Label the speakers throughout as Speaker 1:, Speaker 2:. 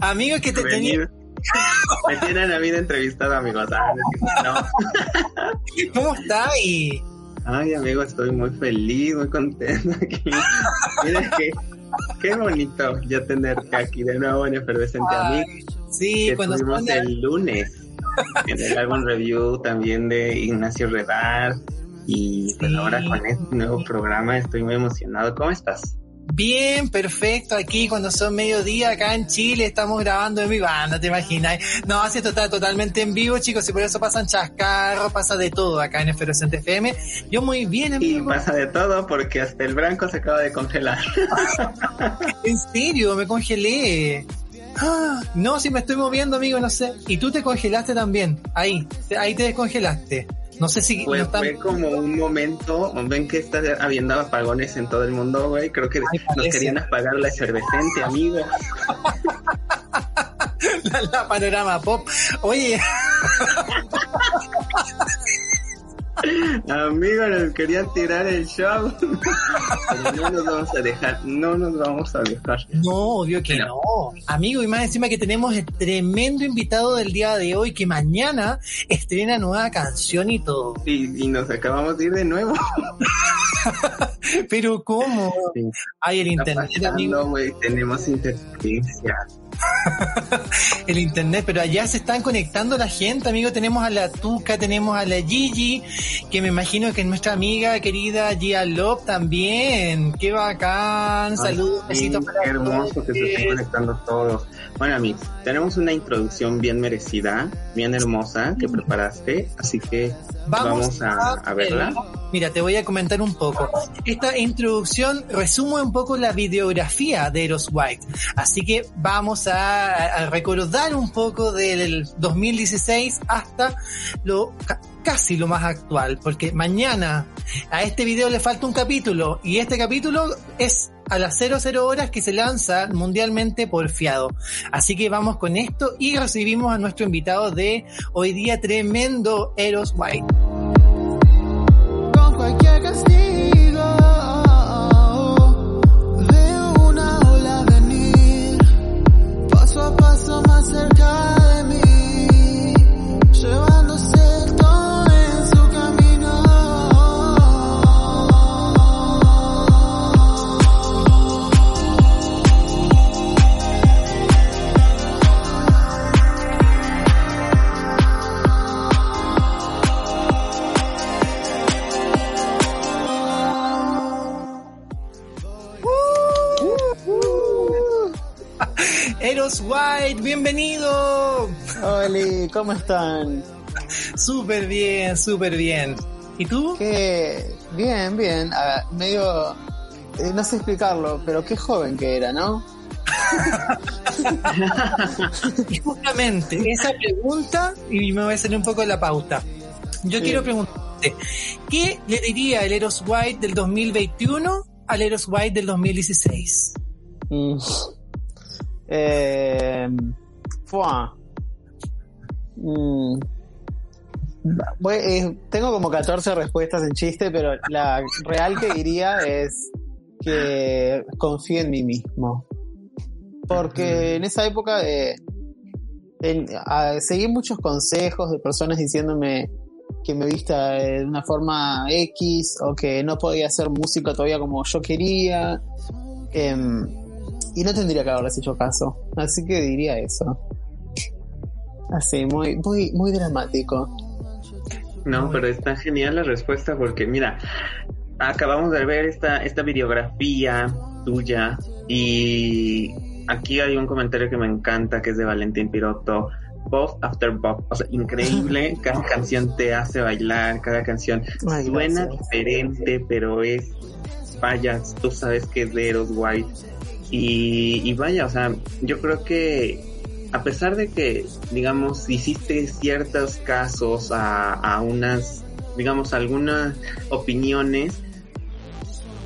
Speaker 1: amigo, que te tenía...
Speaker 2: Me tienen a mí de entrevistado, amigos.
Speaker 1: No. ¿Cómo está? Y...
Speaker 2: Ay, amigo, estoy muy feliz, muy contento aquí. Mira que qué bonito ya tenerte aquí de nuevo en Efervescente Amigo.
Speaker 1: Sí,
Speaker 2: que cuando tuvimos el lunes en el álbum review también de Ignacio Redar y pues ahora con este nuevo programa estoy muy emocionado. ¿Cómo estás?
Speaker 1: Bien, perfecto. Aquí cuando son mediodía acá en Chile estamos grabando en mi banda, te imaginas. No, así está totalmente en vivo, chicos, y por eso pasan chascarros, pasa de todo acá en Efervescente FM. Yo muy bien,
Speaker 2: amigo. Y pasa de todo porque hasta el branco se acaba de congelar.
Speaker 1: en serio, me congelé. Ah, no, si me estoy moviendo, amigo, no sé. Y tú te congelaste también. Ahí, ahí te descongelaste. No sé si...
Speaker 2: Pues fue como un momento, ven que está habiendo apagones en todo el mundo, güey. Creo que nos querían apagar la efervescente, amigo.
Speaker 1: la, panorama pop. Oye.
Speaker 2: Amigos, nos querían tirar el show. Pero no nos vamos a dejar, no nos vamos a dejar.
Speaker 1: No, obvio que no. Amigo, y más encima que tenemos el tremendo invitado del día de hoy que mañana estrena nueva canción y todo.
Speaker 2: Y, y nos acabamos de ir de nuevo.
Speaker 1: Pero ¿cómo? Hay el internet,
Speaker 2: amigo. tenemos interferencia.
Speaker 1: el internet, pero allá se están conectando la gente, amigo. Tenemos a la Tuca, tenemos a la Gigi, que me imagino que es nuestra amiga querida Gia Lop también. Qué bacán. Saludos, besitos
Speaker 2: para Qué hermoso que se estén conectando todos. Bueno, amigos, tenemos una introducción bien merecida, bien hermosa que preparaste, así que vamos, a, verla.
Speaker 1: Mira, te voy a comentar un poco. Esta introducción resume un poco la videografía de Eros White, así que vamos a, recordar un poco del 2016 hasta lo casi lo más actual, porque mañana a este video le falta un capítulo y este capítulo es a las 00 horas que se lanza mundialmente por fiado. Así que vamos con esto y recibimos a nuestro invitado de hoy día tremendo Eros White. White, bienvenido.
Speaker 3: Hola, ¿cómo están?
Speaker 1: Súper bien, súper bien. ¿Y tú?
Speaker 3: Que bien, bien. medio, eh, no sé explicarlo, pero qué joven que era, ¿no?
Speaker 1: justamente esa pregunta, y me voy a hacer un poco la pauta. Yo quiero preguntarte, ¿qué le diría el Eros White del 2021 al Eros White del 2016?
Speaker 3: Eh, mm. eh, tengo como 14 respuestas en chiste, pero la real que diría es que confíe en mí mismo. Porque en esa época eh, seguí muchos consejos de personas diciéndome que me vista de una forma X o que no podía hacer música todavía como yo quería. Em, y no tendría que haberles hecho caso. Así que diría eso. Así, muy, muy, muy dramático.
Speaker 2: No, pero está genial la respuesta porque mira, acabamos de ver esta, esta videografía tuya y aquí hay un comentario que me encanta que es de Valentín Piroto. Both After Bob, o sea, increíble, cada canción te hace bailar, cada canción suena diferente, pero es, vaya, tú sabes que es de Eros White, y, vaya, o sea, yo creo que a pesar de que, digamos, hiciste ciertos casos a, unas, digamos, algunas opiniones,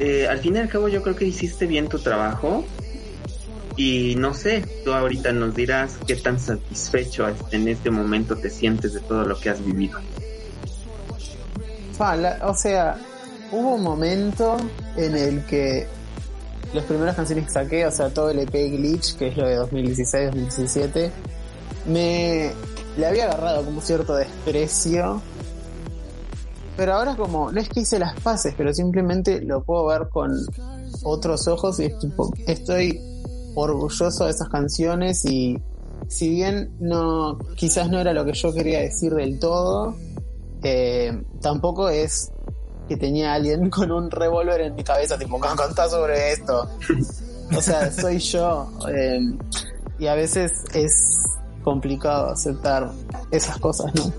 Speaker 2: eh, al fin y al cabo yo creo que hiciste bien tu trabajo y no sé, tú ahorita nos dirás qué tan satisfecho en este momento te sientes de todo lo que has vivido.
Speaker 3: o sea, hubo un momento en el que las primeras canciones que saqué, o sea, todo el EP Glitch, que es lo de 2016-2017, me le había agarrado como cierto desprecio. Pero ahora como, no es que hice las paces, pero simplemente lo puedo ver con otros ojos y estoy orgulloso de esas canciones y si bien no, quizás no era lo que yo quería decir del todo, eh, tampoco es que tenía alguien con un revólver en mi cabeza, tipo, contá sobre esto. O sea, soy yo. Eh, y a veces es complicado aceptar esas cosas, ¿no?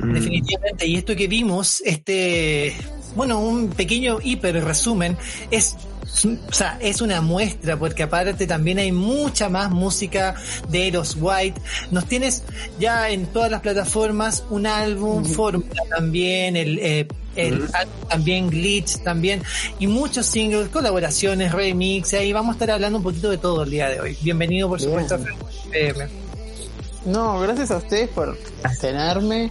Speaker 1: Mm. Definitivamente. Y esto que vimos, este, bueno, un pequeño hiper resumen, es o sea, es una muestra, porque aparte también hay mucha más música de Eros White. Nos tienes ya en todas las plataformas un álbum, fórmula también, el, eh, el también Glitch también, y muchos singles, colaboraciones, remix, ahí vamos a estar hablando un poquito de todo el día de hoy. Bienvenido, por supuesto, a
Speaker 3: No, gracias a ustedes por tenerme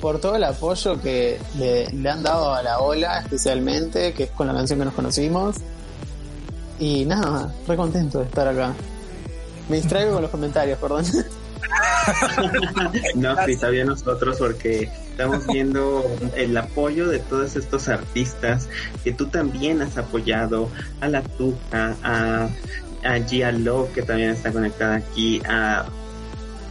Speaker 3: por todo el apoyo que le, le, han dado a la ola, especialmente, que es con la canción que nos conocimos. Y nada, re contento de estar acá. Me distraigo con los comentarios, perdón.
Speaker 2: no, sí, está bien nosotros porque estamos viendo el apoyo de todos estos artistas que tú también has apoyado, a la Tuca, a, a Gia Love que también está conectada aquí, a,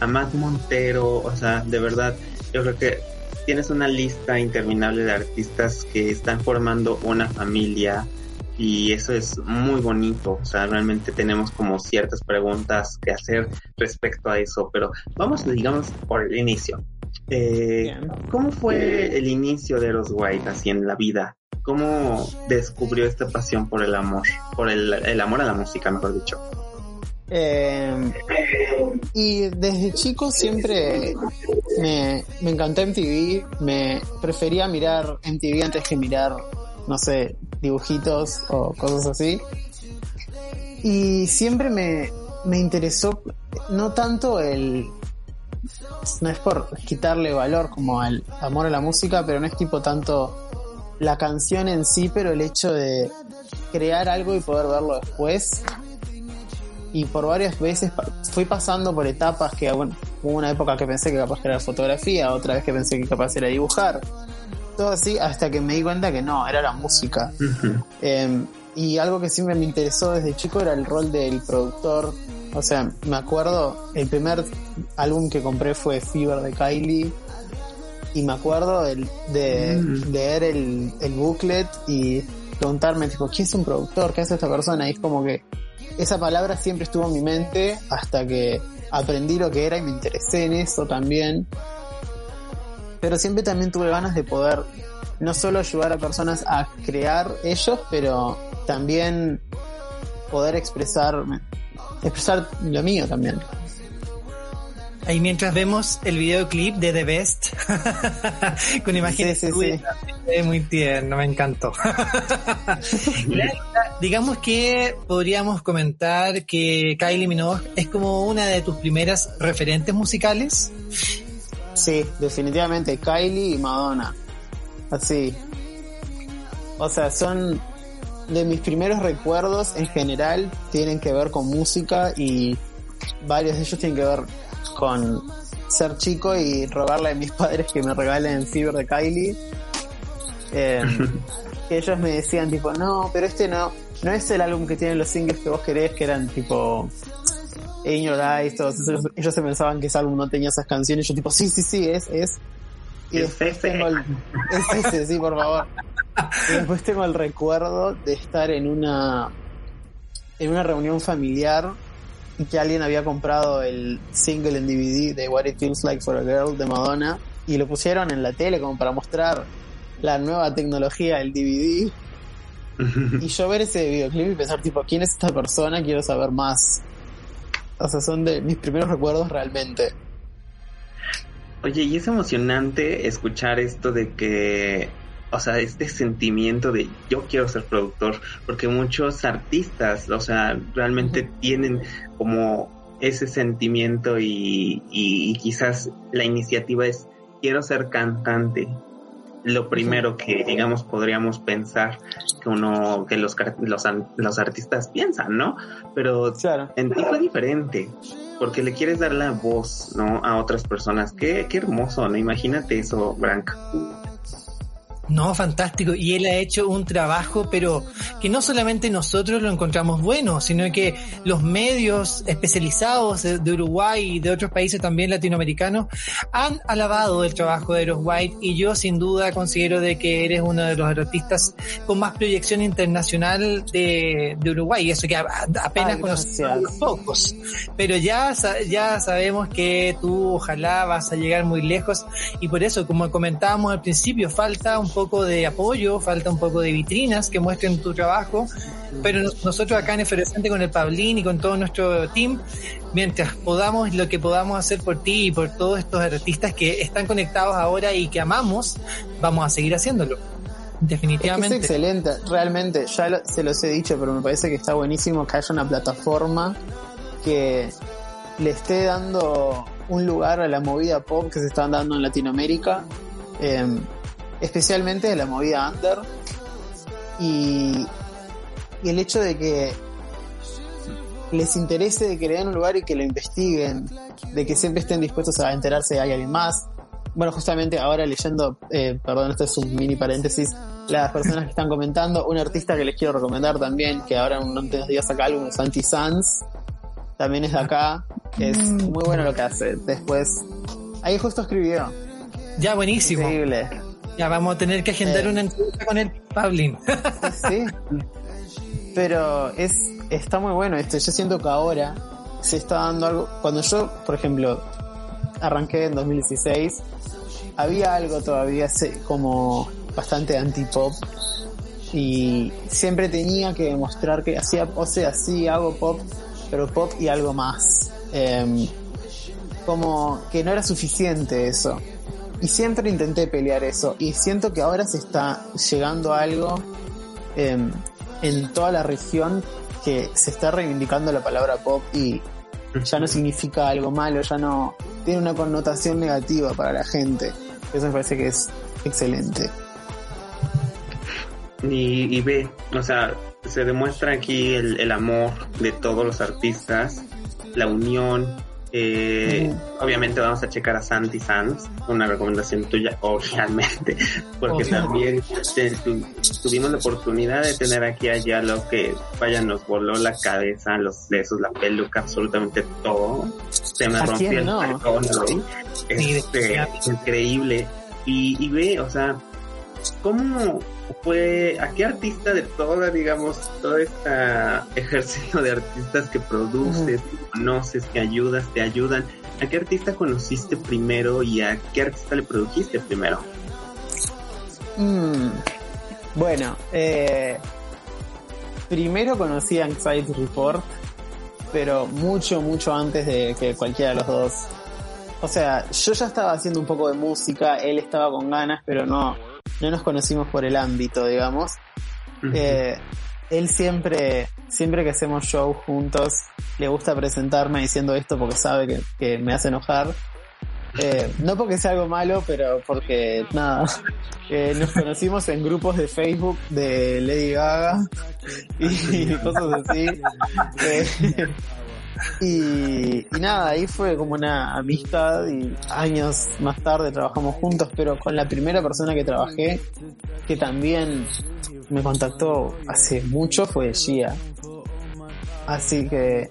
Speaker 2: a Matt Montero, o sea, de verdad, yo creo que tienes una lista interminable de artistas que están formando una familia y eso es muy bonito. O sea, realmente tenemos como ciertas preguntas que hacer respecto a eso, pero vamos, digamos, por el inicio. Eh, ¿Cómo fue el inicio de los White así en la vida? ¿Cómo descubrió esta pasión por el amor? Por el, el amor a la música, mejor dicho.
Speaker 3: Eh, y desde chico siempre me, me encantó MTV, me prefería mirar MTV antes que mirar no sé, dibujitos o cosas así. Y siempre me, me interesó, no tanto el, no es por quitarle valor como al amor a la música, pero no es tipo tanto la canción en sí, pero el hecho de crear algo y poder verlo después. Y por varias veces fui pasando por etapas que, bueno, hubo una época que pensé que capaz era fotografía, otra vez que pensé que capaz era dibujar, todo así hasta que me di cuenta que no, era la música. Em, y algo que siempre me interesó desde chico era el rol del productor. O sea, me acuerdo, el primer álbum que compré fue Fever de Kylie. Y me acuerdo de, mm. leer el, el booklet y preguntarme, tipo, ¿quién es un productor? ¿Qué hace esta persona? Y es como que esa palabra siempre estuvo en mi mente hasta que aprendí lo que era y me interesé en eso también pero siempre también tuve ganas de poder no solo ayudar a personas a crear ellos, pero también poder expresar, expresar lo mío también.
Speaker 1: Ahí mientras vemos el videoclip de The Best, con imágenes sí, muy tierno, me encantó. Digamos que podríamos comentar que Kylie Minogue es como una de tus primeras referentes musicales.
Speaker 3: Sí, definitivamente Kylie y Madonna. Así. O sea, son de mis primeros recuerdos en general, tienen que ver con música y varios de ellos tienen que ver con ser chico y rogarle a mis padres que me regalen Fever de Kylie. Eh, ellos me decían tipo, no, pero este no, no es el álbum que tiene los singles que vos querés, que eran tipo Your Eyes, todos ellos, se pensaban que ese álbum no tenía esas canciones, yo tipo, sí, sí, sí, es, es. Y después tengo el, es ese, sí, por favor. Y después tengo el recuerdo de estar en una, en una reunión familiar y que alguien había comprado el single en DVD de What It Feels Like for a Girl de Madonna y lo pusieron en la tele como para mostrar la nueva tecnología del DVD. y yo ver ese videoclip y pensar tipo, ¿quién es esta persona? Quiero saber más. O sea, son de mis primeros recuerdos realmente.
Speaker 2: Oye, y es emocionante escuchar esto de que, o sea, este sentimiento de yo quiero ser productor, porque muchos artistas, o sea, realmente tienen como ese sentimiento y, y, quizás la iniciativa es quiero ser cantante, lo primero que, digamos, podríamos pensar que uno, que los, los, los artistas piensan, ¿no? Pero en ti fue diferente, porque le quieres dar la voz, ¿no? A otras personas. Qué, qué hermoso, ¿no? Imagínate eso, Branca.
Speaker 1: No, fantástico. Y él ha hecho un trabajo, pero que no solamente nosotros lo encontramos bueno, sino que los medios especializados de, Uruguay y de otros países también latinoamericanos han alabado el trabajo de Eros White y yo sin duda considero de que eres uno de los artistas con más proyección internacional de, Uruguay. Y eso que apenas conocemos pocos. Pero ya, ya sabemos que tú ojalá vas a llegar muy lejos y por eso, como comentábamos al principio, falta un poco de apoyo, falta un poco de vitrinas que muestren tu trabajo, pero nosotros acá en Efervescente con el Pablín y con todo nuestro team, mientras podamos lo que podamos hacer por ti y por todos estos artistas que están conectados ahora y que amamos, vamos a seguir haciéndolo. Definitivamente.
Speaker 3: Es, excelente, realmente, ya se los he dicho, pero me parece que está buenísimo que haya una plataforma que le esté dando un lugar a la movida pop que se están dando en Latinoamérica. Eh, especialmente de la movida under. Y, y el hecho de que les interese de que le den un lugar y que lo investiguen, de que siempre estén dispuestos a enterarse de alguien más. Bueno, justamente ahora leyendo, eh, perdón, esto es un mini paréntesis, las personas que están comentando, un artista que les quiero recomendar también, que ahora en unos días saca algo, es Santi Sanz, también es de acá, es mm. muy bueno lo que hace. Después, ahí justo escribió.
Speaker 1: Ya, buenísimo.
Speaker 3: Increíble.
Speaker 1: Ya vamos a tener que agendar una entrevista con el Pablín.
Speaker 3: sí. Pero es está muy bueno esto. Yo siento que ahora se está dando algo. Cuando yo, por ejemplo, arranqué en 2016, había algo todavía como bastante anti-pop. Y siempre tenía que demostrar que hacía, o sea, sí hago pop, pero pop y algo más. Em, como que no era suficiente eso. Y siempre intenté pelear eso. Y siento que ahora se está llegando algo em, en toda la región que se está reivindicando la palabra pop y ya no significa algo malo, ya no tiene una connotación negativa para la gente. Eso me parece que es excelente.
Speaker 2: Y, ve, o sea, se demuestra aquí el amor de todos los artistas, la unión, eh, Obviamente vamos a checar a Santi Sanz, una recomendación tuya, obviamente, porque también tuvimos la oportunidad de tener aquí a lo que, vaya, nos voló la cabeza, los besos, la peluca, absolutamente todo. Se me rompió el no? Este, increíble. Y, y ve, o sea, ¿cómo fue, a qué artista de toda, digamos, todo este ejército de artistas que produces, que conoces, que ayudas, te ayudan, a qué artista conociste primero y a qué artista le produjiste primero?
Speaker 3: Mm, bueno, eh, primero conocí a Anxiety Report, pero mucho, mucho antes de que cualquiera de los dos. O sea, yo ya estaba haciendo un poco de música, él estaba con ganas, pero no, no nos conocimos por el ámbito, digamos. Eh, él siempre, siempre que hacemos show juntos, le gusta presentarme diciendo esto porque sabe que, me hace enojar. Eh, no porque sea algo malo, pero porque nada, nos conocimos en grupos de Facebook de Lady Gaga y, cosas así. Eh, y, nada, ahí fue como una amistad y años más tarde trabajamos juntos, pero con la primera persona que trabajé, que también me contactó hace mucho, fue Gia. Así que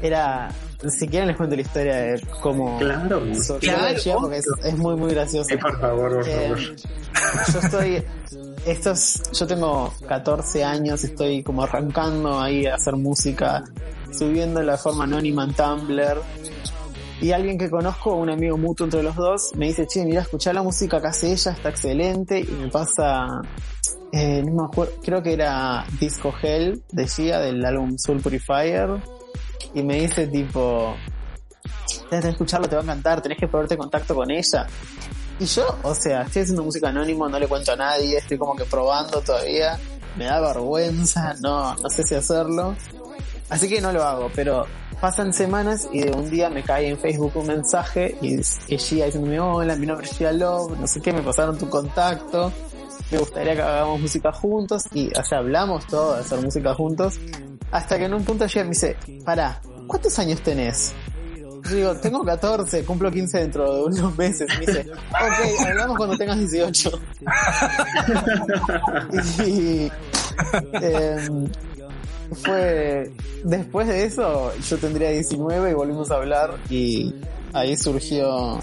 Speaker 3: era, si quieren les cuento la historia de cómo
Speaker 2: claro,
Speaker 3: claro. porque es, muy muy gracioso.
Speaker 2: por favor, por eh, favor.
Speaker 3: Yo estoy estos, yo tengo 14 años, estoy como arrancando ahí a hacer música subiendo la forma anónima en Tumblr. Y alguien que conozco, un amigo mutuo entre los dos, me dice, che, mira, escuchar la música que hace ella, está excelente. Y me pasa, eh, no me acuerdo, creo que era Disco Hell de Gia, del álbum Soul Purifier. Y me dice tipo, tenés que escucharlo, te va a encantar, tenés que ponerte en contacto con ella. Y yo, o sea, estoy haciendo música anónimo, no le cuento a nadie, estoy como que probando todavía, me da vergüenza, no, no sé si hacerlo. Así que no lo hago, pero pasan semanas y de un día me cae en Facebook un mensaje y es Gia diciéndome, hola, mi nombre es Gia Love, no sé qué, me pasaron tu contacto, me gustaría que hagamos música juntos y, o hablamos todo de hacer música juntos, hasta que en un punto Gia me dice, para, ¿cuántos años tenés? Yo digo, tengo 14, cumplo 15 dentro de unos meses. Y me dice, ok, hablamos cuando tengas 18. y, em, fue después de eso yo tendría 19 y volvimos a hablar y ahí surgió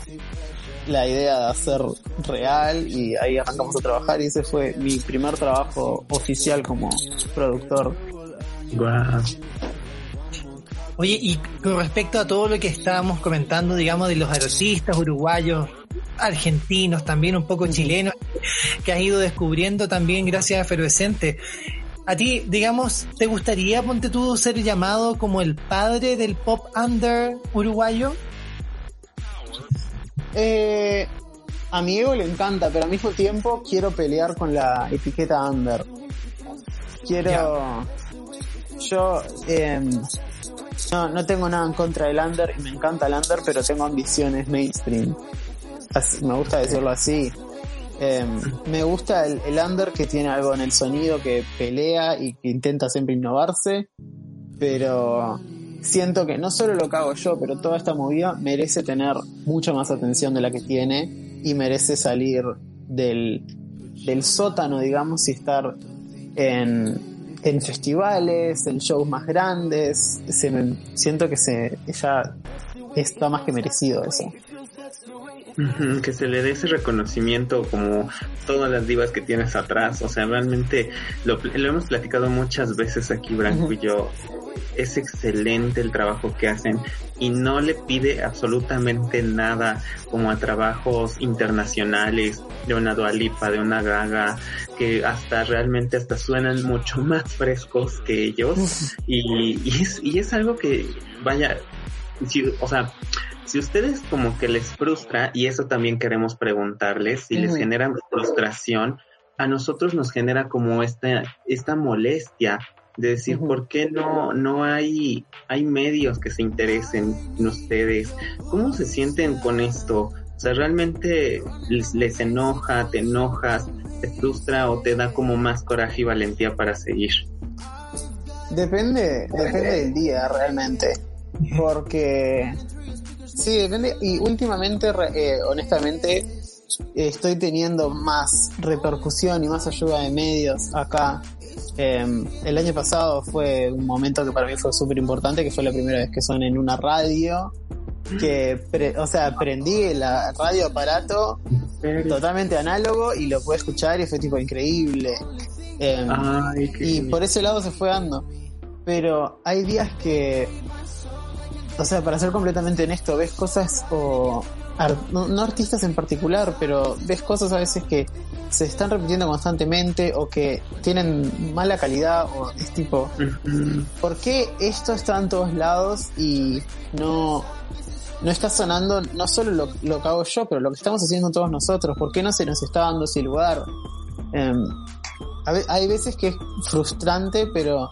Speaker 3: la idea de hacer real y ahí arrancamos a trabajar y ese fue mi primer trabajo oficial como productor.
Speaker 1: Oye, y con respecto a todo lo que estábamos comentando, digamos, de los artistas uruguayos, argentinos, también un poco chilenos, que has ido descubriendo también gracias a Efervescente, a ti, digamos, ¿te gustaría, ponte tú, ser llamado como el padre del pop under uruguayo?
Speaker 3: Eh, a mi ego le encanta, pero al mismo tiempo quiero pelear con la etiqueta under. Quiero... Yo em, no, no tengo nada en contra del under y me encanta el under, pero tengo ambiciones mainstream. me gusta decirlo así. Em, me gusta el, under que tiene algo en el sonido que pelea y que intenta siempre innovarse, pero siento que no solo lo que hago yo, pero toda esta movida merece tener mucha más atención de la que tiene y merece salir del, del sótano, digamos, y estar en, en festivales, en shows más grandes. Siento que se ya está más que merecido eso
Speaker 2: que se le dé ese reconocimiento como todas las divas que tienes atrás. O sea, realmente lo, hemos platicado muchas veces aquí, Branco y yo. Es excelente el trabajo que hacen y no le pide absolutamente nada como a trabajos internacionales de una Dualipa, de una Gaga, que hasta realmente hasta suenan mucho más frescos que ellos. Y, y, es, y es algo que, vaya, o sea, si ustedes como que les frustra, y eso también queremos preguntarles, si les genera frustración, a nosotros nos genera como esta, esta molestia de decir por qué no, no hay, hay medios que se interesen en ustedes. ¿Cómo se sienten con esto? O sea, ¿realmente les, les enoja, te enojas, te frustra o te da como más coraje y valentía para seguir?
Speaker 3: Depende, depende del día realmente. Porque Sí, depende. Y últimamente, eh, honestamente, estoy teniendo más repercusión y más ayuda de medios acá. Em, el año pasado fue un momento que para mí fue súper importante, que fue la primera vez que son en una radio. Que, o sea, prendí el radio aparato totalmente análogo y lo pude escuchar y fue tipo increíble. Em, y por ese lado se fue dando. Pero hay días que o sea, para ser completamente honesto, ves cosas o no, artistas en particular, pero ves cosas a veces que se están repitiendo constantemente o que tienen mala calidad o es tipo, ¿por qué esto está en todos lados y no no está sonando no solo lo, lo que hago yo, pero lo que estamos haciendo todos nosotros? ¿Por qué no se nos está dando ese lugar? Em, hay veces que es frustrante, pero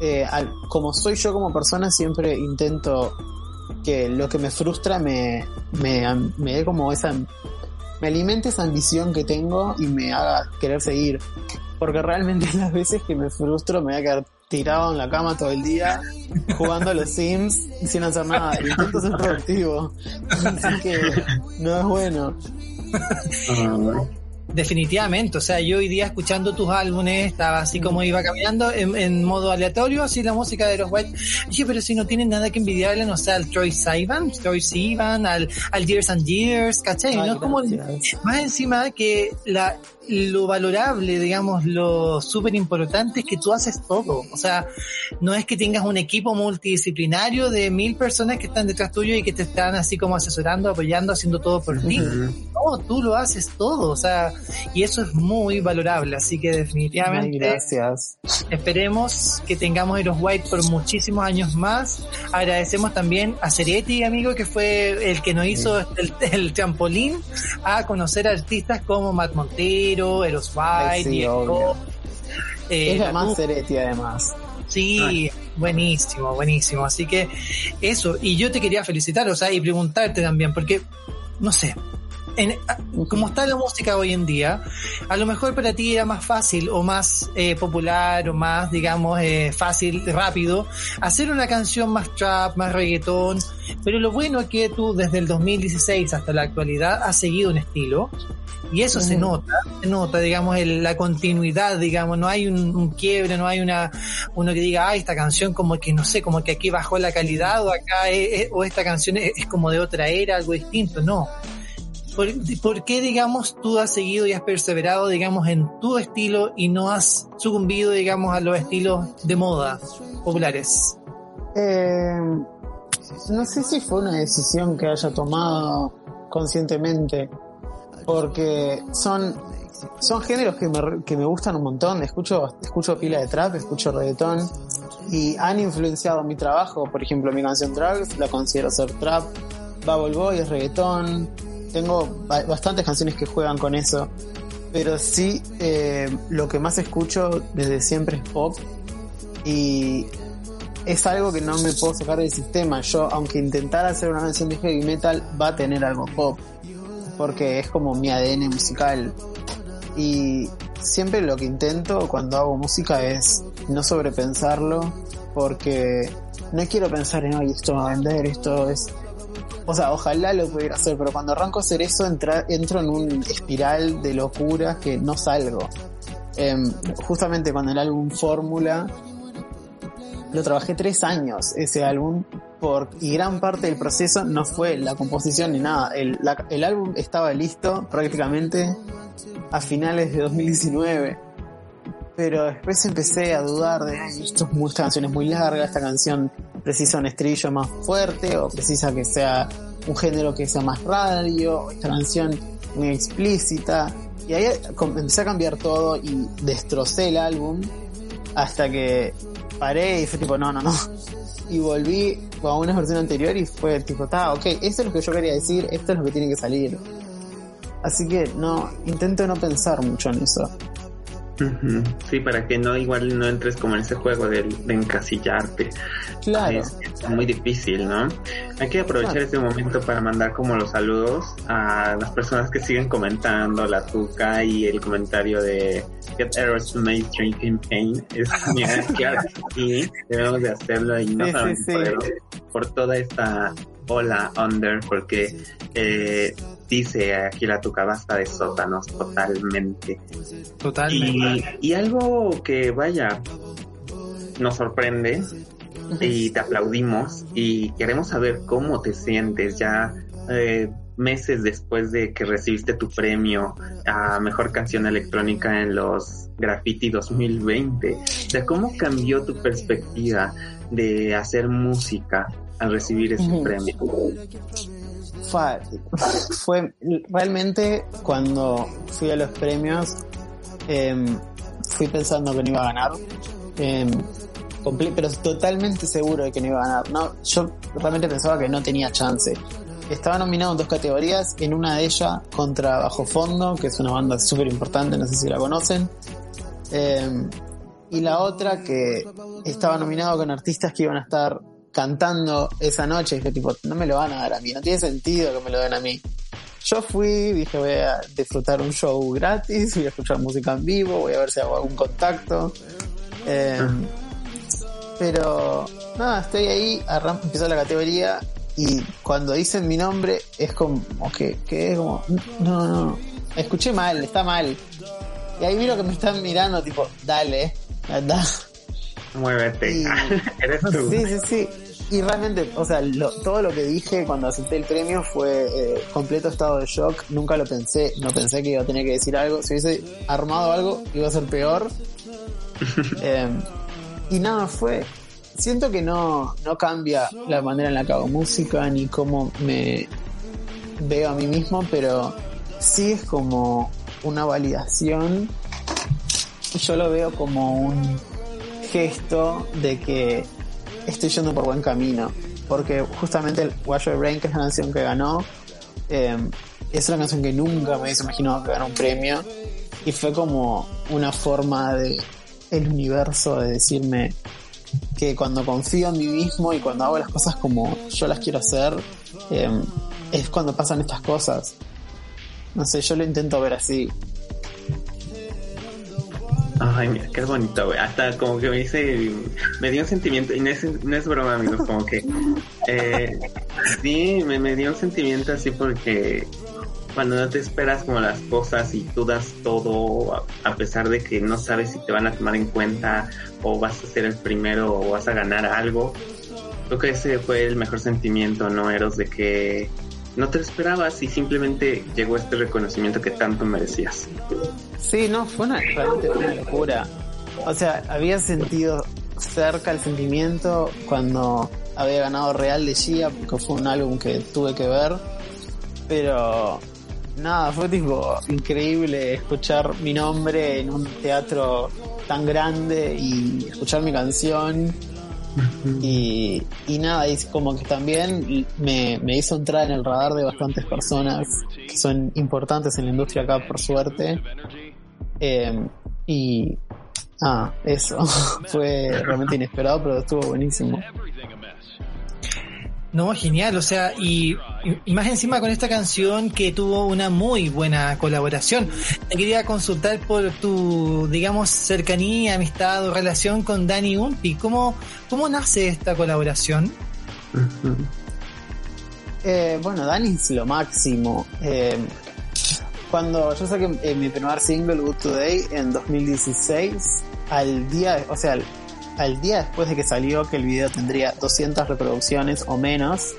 Speaker 3: eh, como soy yo como persona, siempre intento que lo que me frustra me, me, me dé como esa, me alimente esa ambición que tengo y me haga querer seguir. Porque realmente las veces que me frustro me voy a quedar tirado en la cama todo el día, jugando a los Sims sin hacer nada. Intento ser productivo. Así que no es bueno.
Speaker 1: Ah, Definitivamente, o sea, yo hoy día escuchando tus álbumes, estaba así como iba caminando en, modo aleatorio, así la música de los White. Dije, pero si no tienen nada que envidiarle, no sé, al Troy Sivan, Troy Sivan, al, al Years and Years, ¿cachai? no es como, más encima que la, lo valorable, digamos, lo súper importante es que tú haces todo. O sea, no es que tengas un equipo multidisciplinario de mil personas que están detrás tuyo y que te están así como asesorando, apoyando, haciendo todo por ti. No, tú lo haces todo. O sea, y eso es muy valorable. Así que definitivamente.
Speaker 3: gracias.
Speaker 1: Esperemos que tengamos Eros White por muchísimos años más. Agradecemos también a Ceretti, amigo, que fue el que nos hizo el, el trampolín a conocer artistas como Matt Montero Eros White,
Speaker 3: eh, es la más Ceretti además.
Speaker 1: Sí, Buenísimo, buenísimo. Así que eso, y yo te quería felicitar, o sea, y preguntarte también, porque, no sé, en, como está la música hoy en día, a lo mejor para ti era más fácil o más eh, popular o más, digamos, eh, fácil, rápido, hacer una canción más trap, más reggaetón, pero lo bueno es que tú desde el 2016 hasta la actualidad has seguido un estilo y eso se nota, se nota, digamos, el, la continuidad, digamos, no hay un, quiebre, no hay una, uno que diga, ah, esta canción como que, no sé, como que aquí bajó la calidad o acá, o esta canción es como de otra era, algo distinto, no ¿Por, qué, digamos, tú has seguido y has perseverado, digamos, en tu estilo y no has sucumbido, digamos, a los estilos de moda populares?
Speaker 3: Eh, no sé si fue una decisión que haya tomado conscientemente, porque son, son géneros que me, que me gustan un montón. Escucho, escucho pila de trap, escucho reggaetón y han influenciado mi trabajo. Por ejemplo, mi canción Drugs la considero ser trap. Bubble Boy es reggaetón tengo bastantes canciones que juegan con eso, pero sí eh, lo que más escucho desde siempre es pop y es algo que no me puedo sacar del sistema. Yo, aunque intentara hacer una canción de heavy metal, va a tener algo pop, porque es como mi ADN musical. Y siempre lo que intento cuando hago música es no sobrepensarlo, porque no quiero pensar en, oye, esto va a vender, esto es o sea, ojalá lo pudiera hacer, pero cuando arranco a hacer eso entro en un espiral de locura que no salgo. Em, justamente con el álbum Fórmula, lo trabajé tres años ese álbum por, y gran parte del proceso no fue la composición ni nada. El, el álbum estaba listo prácticamente a finales de 2019 pero después empecé a dudar de, ay, esto es canciones muy largas, esta canción precisa un estribillo más fuerte o precisa que sea un género que sea más radio, esta canción muy explícita. Y ahí empecé a cambiar todo y destrocé el álbum hasta que paré y fue tipo, no, no, no. Y volví a una versión anterior y fue tipo, está, ok, esto es lo que yo quería decir, esto es lo que tiene que salir. Así que no, intento no pensar mucho en eso.
Speaker 2: Sí, para que no igual no entres como en ese juego de, encasillarte.
Speaker 3: Claro.
Speaker 2: Es, muy difícil, ¿no? Hay que aprovechar este momento para mandar como los saludos a las personas que siguen comentando, la tuca y el comentario de Get Errors to Make Drinking Pain. Es claro, y debemos de hacerlo y no por, toda esta ola under, porque eh, dice aquí la tuca basta de sótanos totalmente.
Speaker 1: Totalmente.
Speaker 2: Y, algo que vaya, nos sorprende y te aplaudimos y queremos saber cómo te sientes ya eh, meses después de que recibiste tu premio a Mejor Canción Electrónica en los Graffiti 2020. O ¿cómo cambió tu perspectiva de hacer música al recibir ese premio?
Speaker 3: Fue realmente cuando fui a los premios, em, fui pensando que no iba a ganar. Em, pero totalmente seguro de que no iba a ganar. No, yo realmente pensaba que no tenía chance. Estaba nominado en dos categorías, en una de ellas contra Bajo Fondo, que es una banda súper importante, no sé si la conocen. Em, y la otra que estaba nominado con artistas que iban a estar cantando esa noche, dije tipo, no me lo van a dar a mí, no tiene sentido que me lo den a mí. Yo fui, dije voy a disfrutar un show gratis, voy a escuchar música en vivo, voy a ver si hago algún contacto. Em, pero nada, estoy ahí, empezó la categoría y cuando dicen mi nombre es como que, que es como, no, no, escuché mal, está mal. Y ahí miro que me están mirando tipo, dale, anda.
Speaker 2: Muévete, eres tú.
Speaker 3: Sí, sí, sí. Y realmente, o sea, todo lo que dije cuando acepté el premio fue eh, completo estado de shock. Nunca lo pensé, no pensé que iba a tener que decir algo. Si hubiese armado algo, iba a ser peor. Em, y nada, fue. Siento que no, no cambia la manera en la que hago música ni cómo me veo a mí mismo, pero sí es como una validación. Yo lo veo como un gesto de que estoy yendo por buen camino. Porque justamente el Wash Your Brain, que es la canción que ganó, eh, es una canción que nunca me hubiese imaginado que ganó un premio. Y fue como una forma de el universo de decirme, que cuando confío en mí mismo y cuando hago las cosas como yo las quiero hacer, em, es cuando pasan estas cosas. No sé, yo lo intento ver así.
Speaker 2: Ay, mira, qué bonito, güey. Hasta como que me dice, me dio un sentimiento, y no es, broma, amigos, como que, eh, sí, me, dio un sentimiento así porque cuando no te esperas como las cosas y tú das todo a, pesar de que no sabes si te van a tomar en cuenta o vas a ser el primero o vas a ganar algo. Creo que ese fue el mejor sentimiento, ¿no, Eros? De que no te lo esperabas y simplemente llegó este reconocimiento que tanto merecías.
Speaker 3: Sí, no, fue una, realmente una locura. O sea, había sentido cerca el sentimiento cuando había ganado Real de Gia, porque fue un álbum que tuve que ver. Pero nada, fue tipo increíble escuchar mi nombre en un teatro tan grande y escuchar mi canción. Y, y nada, y como que también me, me hizo entrar en el radar de bastantes personas que son importantes en la industria acá, por suerte. Eh, y ah, eso fue realmente inesperado, pero estuvo buenísimo.
Speaker 1: No, genial, o sea, y, más encima con esta canción que tuvo una muy buena colaboración. Te quería consultar por tu, digamos, cercanía, amistad o relación con Dani Umpi. ¿Cómo, cómo nace esta colaboración?
Speaker 3: Eh, bueno, Dani es lo máximo. Eh, cuando yo saqué eh, mi primer single, Good Today, en 2016, al día, o sea, al día después de que salió que el video tendría 200 reproducciones o menos,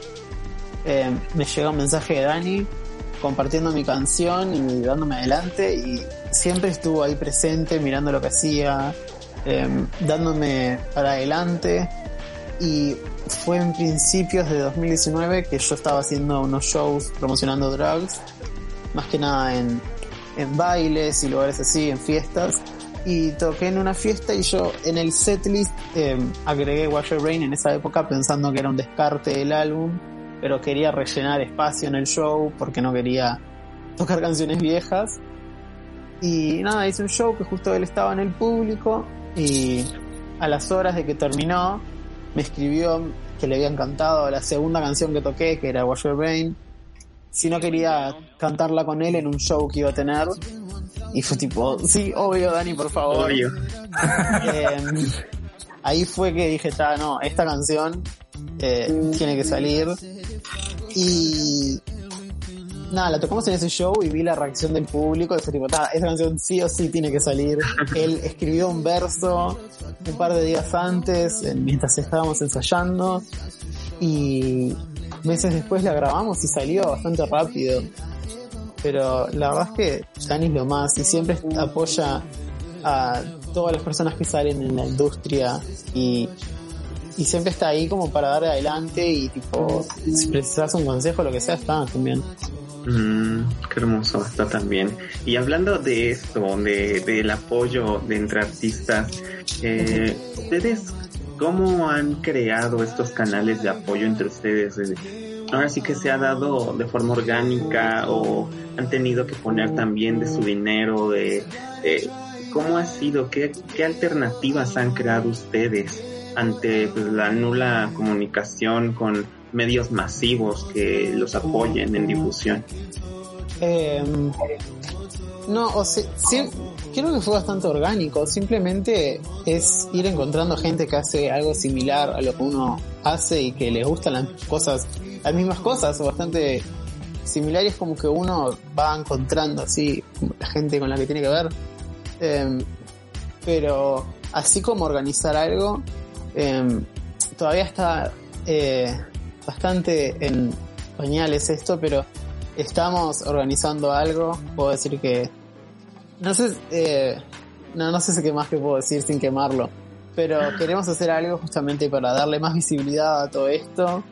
Speaker 3: eh, me llegó un mensaje de Dani compartiendo mi canción y dándome adelante y siempre estuvo ahí presente mirando lo que hacía, eh, dándome para adelante. Y fue en principios de 2019 que yo estaba haciendo unos shows promocionando drugs, más que nada en, en bailes y lugares así, en fiestas y toqué en una fiesta y yo en el setlist eh, agregué Wash Your Brain en esa época pensando que era un descarte del álbum, pero quería rellenar espacio en el show porque no quería tocar canciones viejas. Y nada, hice un show que justo él estaba en el público y a las horas de que terminó me escribió que le había encantado la segunda canción que toqué, que era Wash Your Brain, si no quería cantarla con él en un show que iba a tener. Y fue tipo, sí, obvio, Dani, por favor.
Speaker 2: Obvio.
Speaker 3: eh, ahí fue que dije, ta, no, esta canción eh, tiene que salir. Y nada, la tocamos en ese show y vi la reacción del público. Y fue tipo, ta, esta canción sí o sí tiene que salir. Él escribió un verso un par de días antes, mientras estábamos ensayando. Y meses después la grabamos y salió bastante rápido. Pero la verdad es que Dani es lo más y siempre apoya a todas las personas que salen en la industria y, y siempre está ahí como para dar adelante y tipo, si precisas un consejo lo que sea, está también.
Speaker 2: Mm, qué hermoso está también. Y hablando de esto, de, del apoyo de entre artistas, eh, ¿ustedes cómo han creado estos canales de apoyo entre ustedes? Ahora sí que se ha dado de forma orgánica o han tenido que poner también de su dinero, de, cómo ha sido, qué, qué alternativas han creado ustedes ante pues, la nula comunicación con medios masivos que los apoyen en difusión.
Speaker 3: Eh, no, o sea, sí, creo que fue bastante orgánico. Simplemente es ir encontrando gente que hace algo similar a lo que uno hace y que le gustan las cosas, las mismas cosas o bastante similares como que uno va encontrando así la gente con la que tiene que ver. Eh, pero así como organizar algo, eh, todavía está eh, bastante en pañales esto, pero estamos organizando algo. Puedo decir que no sé, eh, no, no sé qué más que puedo decir sin quemarlo, pero queremos hacer algo justamente para darle más visibilidad a todo esto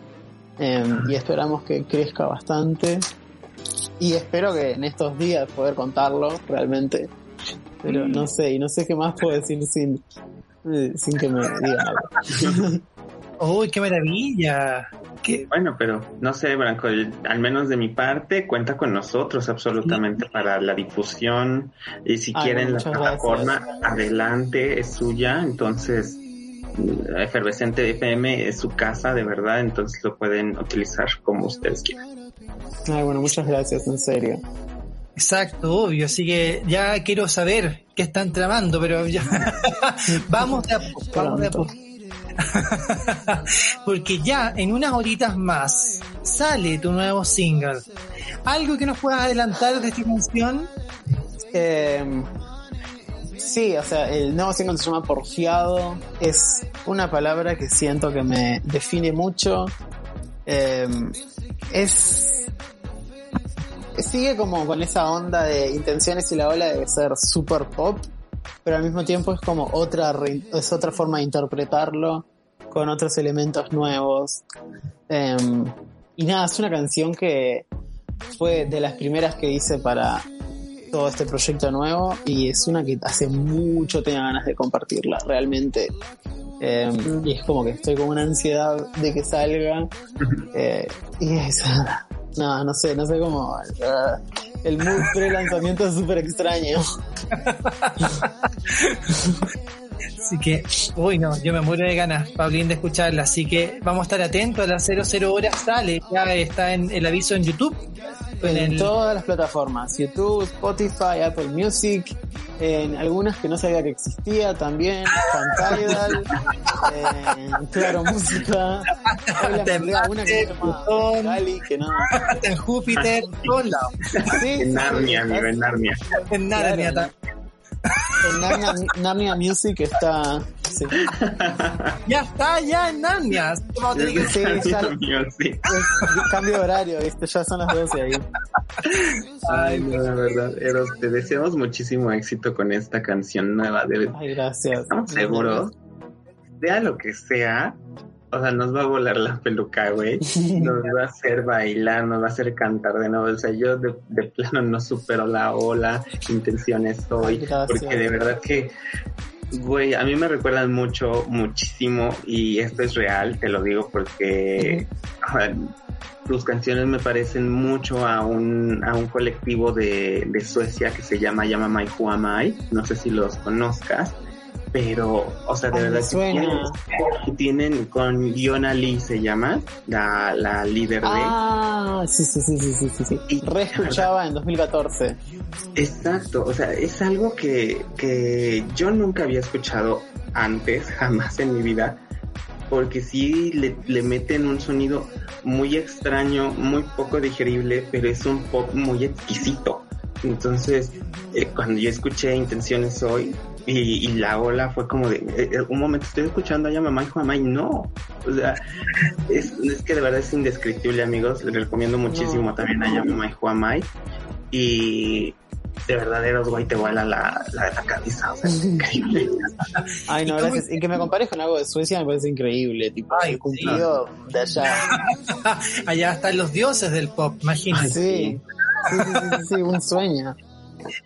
Speaker 3: eh, y esperamos que crezca bastante y espero que en estos días poder contarlo realmente, pero no sé, y no sé qué más puedo decir sin, sin que me digan algo.
Speaker 1: ¡Uy, qué maravilla! ¿Qué?
Speaker 2: Bueno, pero no sé, Branco, al menos de mi parte, cuenta con nosotros absolutamente sí. para la difusión. Y si Ay, quieren la plataforma, gracias. adelante, es suya. Entonces, Efervescente FM es su casa de verdad, entonces lo pueden utilizar como ustedes quieran.
Speaker 3: Ay, bueno, muchas gracias, en serio.
Speaker 1: Exacto, obvio, así que ya quiero saber qué están tramando, pero ya vamos de a poco, vamos de a poco. Porque ya en unas horitas más sale tu nuevo single. ¿Algo que nos puedas adelantar de esta canción?
Speaker 3: Eh, sí, o sea, el nuevo single se llama Porfiado. Es una palabra que siento que me define mucho. Eh, es sigue como con esa onda de intenciones y la ola de ser super pop, pero al mismo tiempo es como otra es otra forma de interpretarlo con otros elementos nuevos. Em, y nada, es una canción que fue de las primeras que hice para todo este proyecto nuevo y es una que hace mucho tenía ganas de compartirla, realmente. Em, y es como que estoy con una ansiedad de que salga. Eh, y es, no, no sé, no sé cómo. Uh, el mood pre-lanzamiento es súper extraño.
Speaker 1: Así que, uy, no, yo me muero de ganas, Paulín, de escucharla. Así que vamos a estar atentos. A las 00 horas sale, ya está en el aviso en YouTube.
Speaker 3: En, todas las plataformas: YouTube, Spotify, Apple Music, en algunas que no sabía que existía también, Fantidal, Claro Música,
Speaker 1: una que se llama que no. En Júpiter, todos lados.
Speaker 2: en Narnia, en Narnia.
Speaker 1: En Narnia también.
Speaker 3: En Narnia, Music está.
Speaker 1: Ya está, ya en Narnia.
Speaker 3: Sí, ya, cambio de horario, ¿viste? ya son las 12 ahí.
Speaker 2: Ay, no, de verdad, Eros, te deseamos muchísimo éxito con esta canción nueva. De...
Speaker 3: Ay, gracias.
Speaker 2: Estamos seguros, sea lo que sea, o sea, nos va a volar la peluca, güey. Nos va a hacer bailar, nos va a hacer cantar de nuevo. O sea, yo de, plano no supero la ola, intenciones hoy. Porque de verdad que, güey, a mí me recuerdan mucho, muchísimo. Y esto es real, te lo digo porque tus canciones me parecen mucho a un, a un colectivo de, de Suecia que se llama Yamamai Huamai. No sé si los conozcas pero, o sea, de verdad que tienen, con Yona Lee se llama, la, la líder de...
Speaker 3: Ah, sí, sí, sí, sí, sí, sí. Y, Reescuchaba en 2014.
Speaker 2: Exacto, o sea, es algo que, que yo nunca había escuchado antes, jamás en mi vida, porque sí le, le meten un sonido muy extraño, muy poco digerible, pero es un pop muy exquisito. Entonces, eh, cuando yo escuché Intenciones hoy, y, la ola fue como de, eh, eh, un momento estoy escuchando a mamá y mamá y no. O sea, es, que de verdad es indescriptible, amigos. Les recomiendo muchísimo también a mamá y Juamay. Y de verdaderos güey te vuela la, la, la cabeza, o sea, es increíble.
Speaker 3: Ay, no, gracias. Y que me compares con algo de Suecia me parece increíble, tipo, Ay, el cumplido de allá.
Speaker 1: allá están los dioses del pop, imagínate.
Speaker 3: Sí, sí, sí, sí, sí un sueño.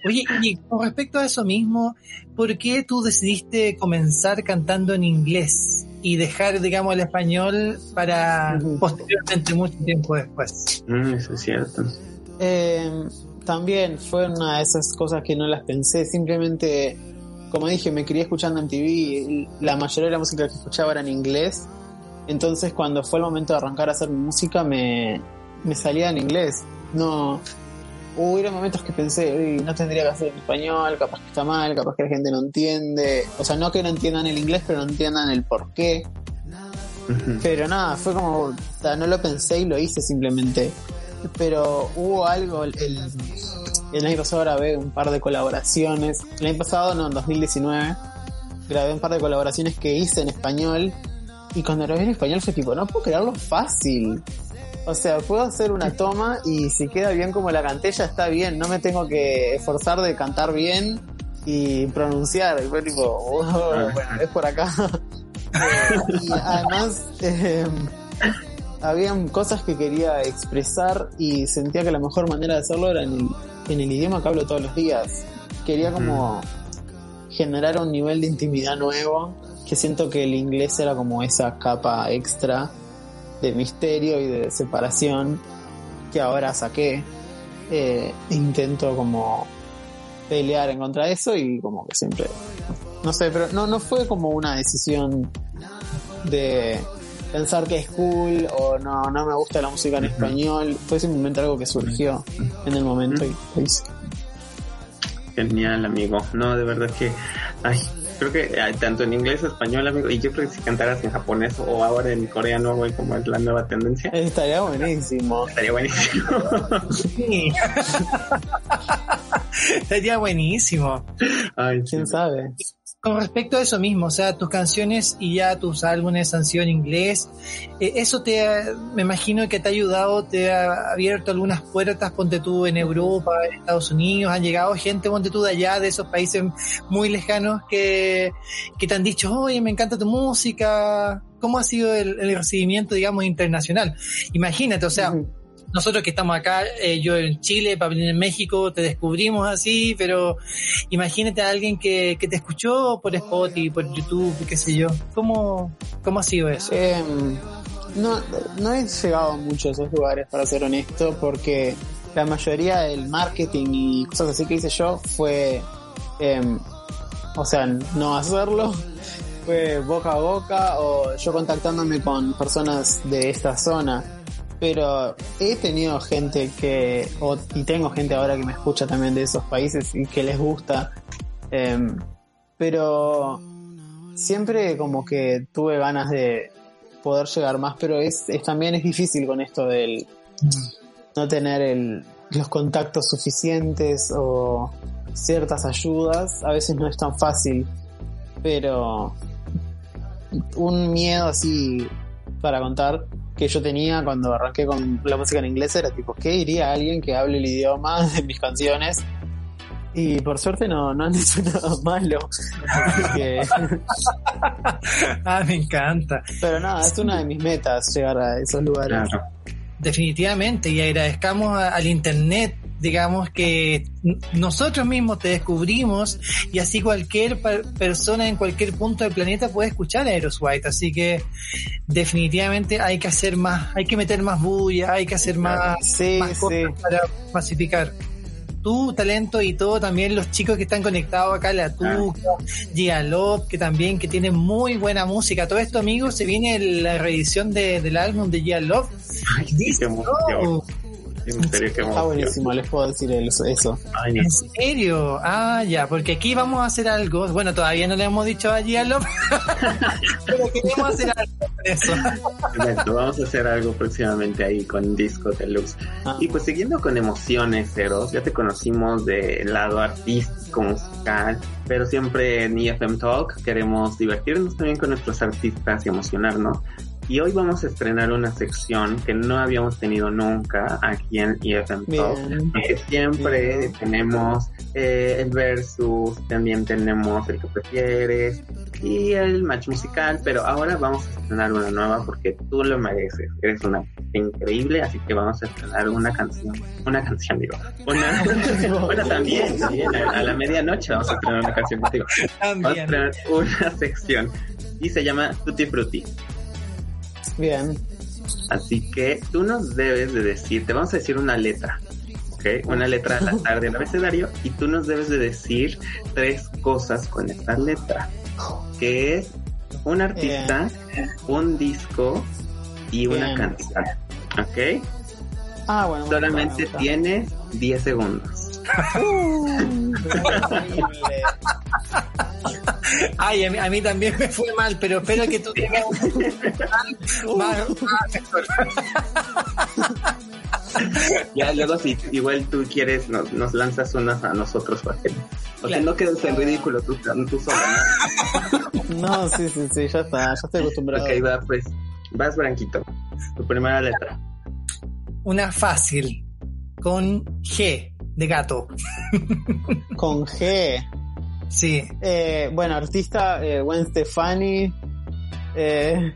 Speaker 1: Oye, y con respecto a eso mismo, ¿por qué tú decidiste comenzar cantando en inglés y dejar, digamos, el español para posteriormente, mucho tiempo después?
Speaker 2: Mm, eso es cierto.
Speaker 3: Eh, también fue una de esas cosas que no las pensé, simplemente, como dije, me quería escuchando en TV, la mayoría de la música que escuchaba era en inglés, entonces cuando fue el momento de arrancar a hacer música me, me salía en inglés. No, hubo momentos que pensé, no tendría que hacer en español, capaz que está mal, capaz que la gente no entiende. O sea, no que no entiendan el inglés, pero no entiendan el por qué. Pero nada, fue como, no lo pensé y lo hice simplemente. Pero hubo algo, el, el, año pasado grabé un par de colaboraciones. El año pasado, no, en 2019, grabé un par de colaboraciones que hice en español. Y cuando grabé en español fue tipo, no puedo crearlo fácil. O sea, puedo hacer una toma y si queda bien como la canté, ya está bien. No me tengo que esforzar de cantar bien y pronunciar. Y fue tipo, oh, bueno, es por acá. y además, eh, habían cosas que quería expresar y sentía que la mejor manera de hacerlo era en el, en el idioma que hablo todos los días. Quería como generar un nivel de intimidad nuevo, que siento que el inglés era como esa capa extra de misterio y de separación que ahora saqué. Eh, intento como pelear en contra de eso y como que siempre no sé pero no no fue como una decisión de pensar que es cool o no, no me gusta la música en español. Fue simplemente algo que surgió en el momento y lo hice.
Speaker 2: Genial, amigo. No, de verdad que, ay, creo que ay, tanto en inglés, español, amigo, y yo creo que si cantaras en japonés o ahora en coreano, güey, como es la nueva tendencia,
Speaker 3: Estaría buenísimo.
Speaker 2: estaría buenísimo.
Speaker 1: Sí. Sería buenísimo.
Speaker 2: ay, sí.
Speaker 3: ¿Quién sabe?
Speaker 1: Con respecto a eso mismo, o sea, tus canciones y ya tus álbumes han sido en inglés, eh, eso te ha- me imagino que te ha ayudado, te ha abierto algunas puertas, ponte tú en Europa, en Estados Unidos, han llegado gente, ponte tú de allá, de esos países muy lejanos que, que te han dicho, oye, me encanta tu música, ¿cómo ha sido el, recibimiento, digamos, internacional? Imagínate, o sea. Nosotros que estamos acá, eh, yo en Chile, Pablín en México, te descubrimos así, pero imagínate a alguien que, que te escuchó por Spotify, por YouTube, qué sé yo. ¿Cómo, cómo ha sido eso?
Speaker 3: Em, no, no he llegado mucho a esos lugares, para ser honesto, porque la mayoría del marketing y cosas así que hice yo fue, em, o sea, no hacerlo, fue boca a boca o yo contactándome con personas de esta zona. Pero he tenido gente que, o, y tengo gente ahora que me escucha también de esos países y que les gusta. em, pero siempre como que tuve ganas de poder llegar más, pero es, es también es difícil con esto del no tener el, los contactos suficientes o ciertas ayudas, a veces no es tan fácil, pero un miedo así para contar que yo tenía cuando arranqué con la música en inglés era tipo, ¿qué diría alguien que hable el idioma de mis canciones? Y por suerte no, no han dicho nada malo. Que-
Speaker 1: Ah, me encanta.
Speaker 3: pero nada, es una de mis metas llegar a esos lugares.
Speaker 2: Claro.
Speaker 1: Definitivamente. Y agradezcamos a- al Internet, digamos, que nosotros mismos te descubrimos y así cualquier persona en cualquier punto del planeta puede escuchar a Eros White. Así que definitivamente hay que hacer más, hay que meter más bulla, hay que hacer más,
Speaker 3: Sí,
Speaker 1: más
Speaker 3: sí.
Speaker 1: cosas para masificar. Tu talento y todo, también los chicos que están conectados acá, la Tuca, Love, que también que tienen muy buena música. Todo esto, amigos, se viene la reedición de- del álbum de Gia Love.
Speaker 2: Ay,
Speaker 3: Está buenísimo, les puedo decir eso. eso.
Speaker 2: Ay,
Speaker 1: ¿En serio? Ah, ya, porque aquí vamos a hacer algo. Bueno, todavía no le hemos dicho a Gia Love, pero queremos hacer algo con eso.
Speaker 2: Exacto, vamos a hacer algo próximamente ahí con Disco Deluxe.
Speaker 3: Ah,
Speaker 2: Y pues siguiendo con emociones, Ceros, ya te conocimos del lado artístico, musical, pero siempre en EFM Talk queremos divertirnos también con nuestros artistas y emocionarnos. Y hoy vamos a estrenar una sección que no habíamos tenido nunca aquí en EFM Talk. siempre tenemos eh, el versus, también tenemos el que prefieres y el match musical, pero ahora vamos a estrenar una nueva porque tú lo mereces. Eres una increíble, así que vamos a estrenar una canción. Una canción, digo. Una, bueno, también, también, a, a la medianoche vamos a estrenar una canción contigo. Vamos a estrenar una sección y se llama Tutti Frutti.
Speaker 3: Bien.
Speaker 2: Así que tú nos debes de decir, te vamos a decir una letra, ¿ok? Una letra al azar del abecedario y tú nos debes de decir tres cosas con esta letra, que es un artista, un disco y una canción, ¿ok?
Speaker 3: Ah, bueno. me
Speaker 2: Solamente
Speaker 3: gusta,
Speaker 2: tienes 10 segundos.
Speaker 3: Uh.
Speaker 1: Ay, a mí, a mí también me fue mal, pero espero que tú tengas más, más mejor.
Speaker 2: Ya luego si igual tú quieres, nos, nos lanzas unas a nosotros para que, o sea, no quedes en ridículo tú, tú solo, ¿no?
Speaker 3: No, sí, sí, sí, ya está, ya estoy acostumbrado.
Speaker 2: Ok, va, pues, vas Branquito. Tu primera letra.
Speaker 1: Una fácil, con G, de gato.
Speaker 3: Con G.
Speaker 1: Sí.
Speaker 3: Eh, bueno, artista, eh, Gwen Stefani. Eh,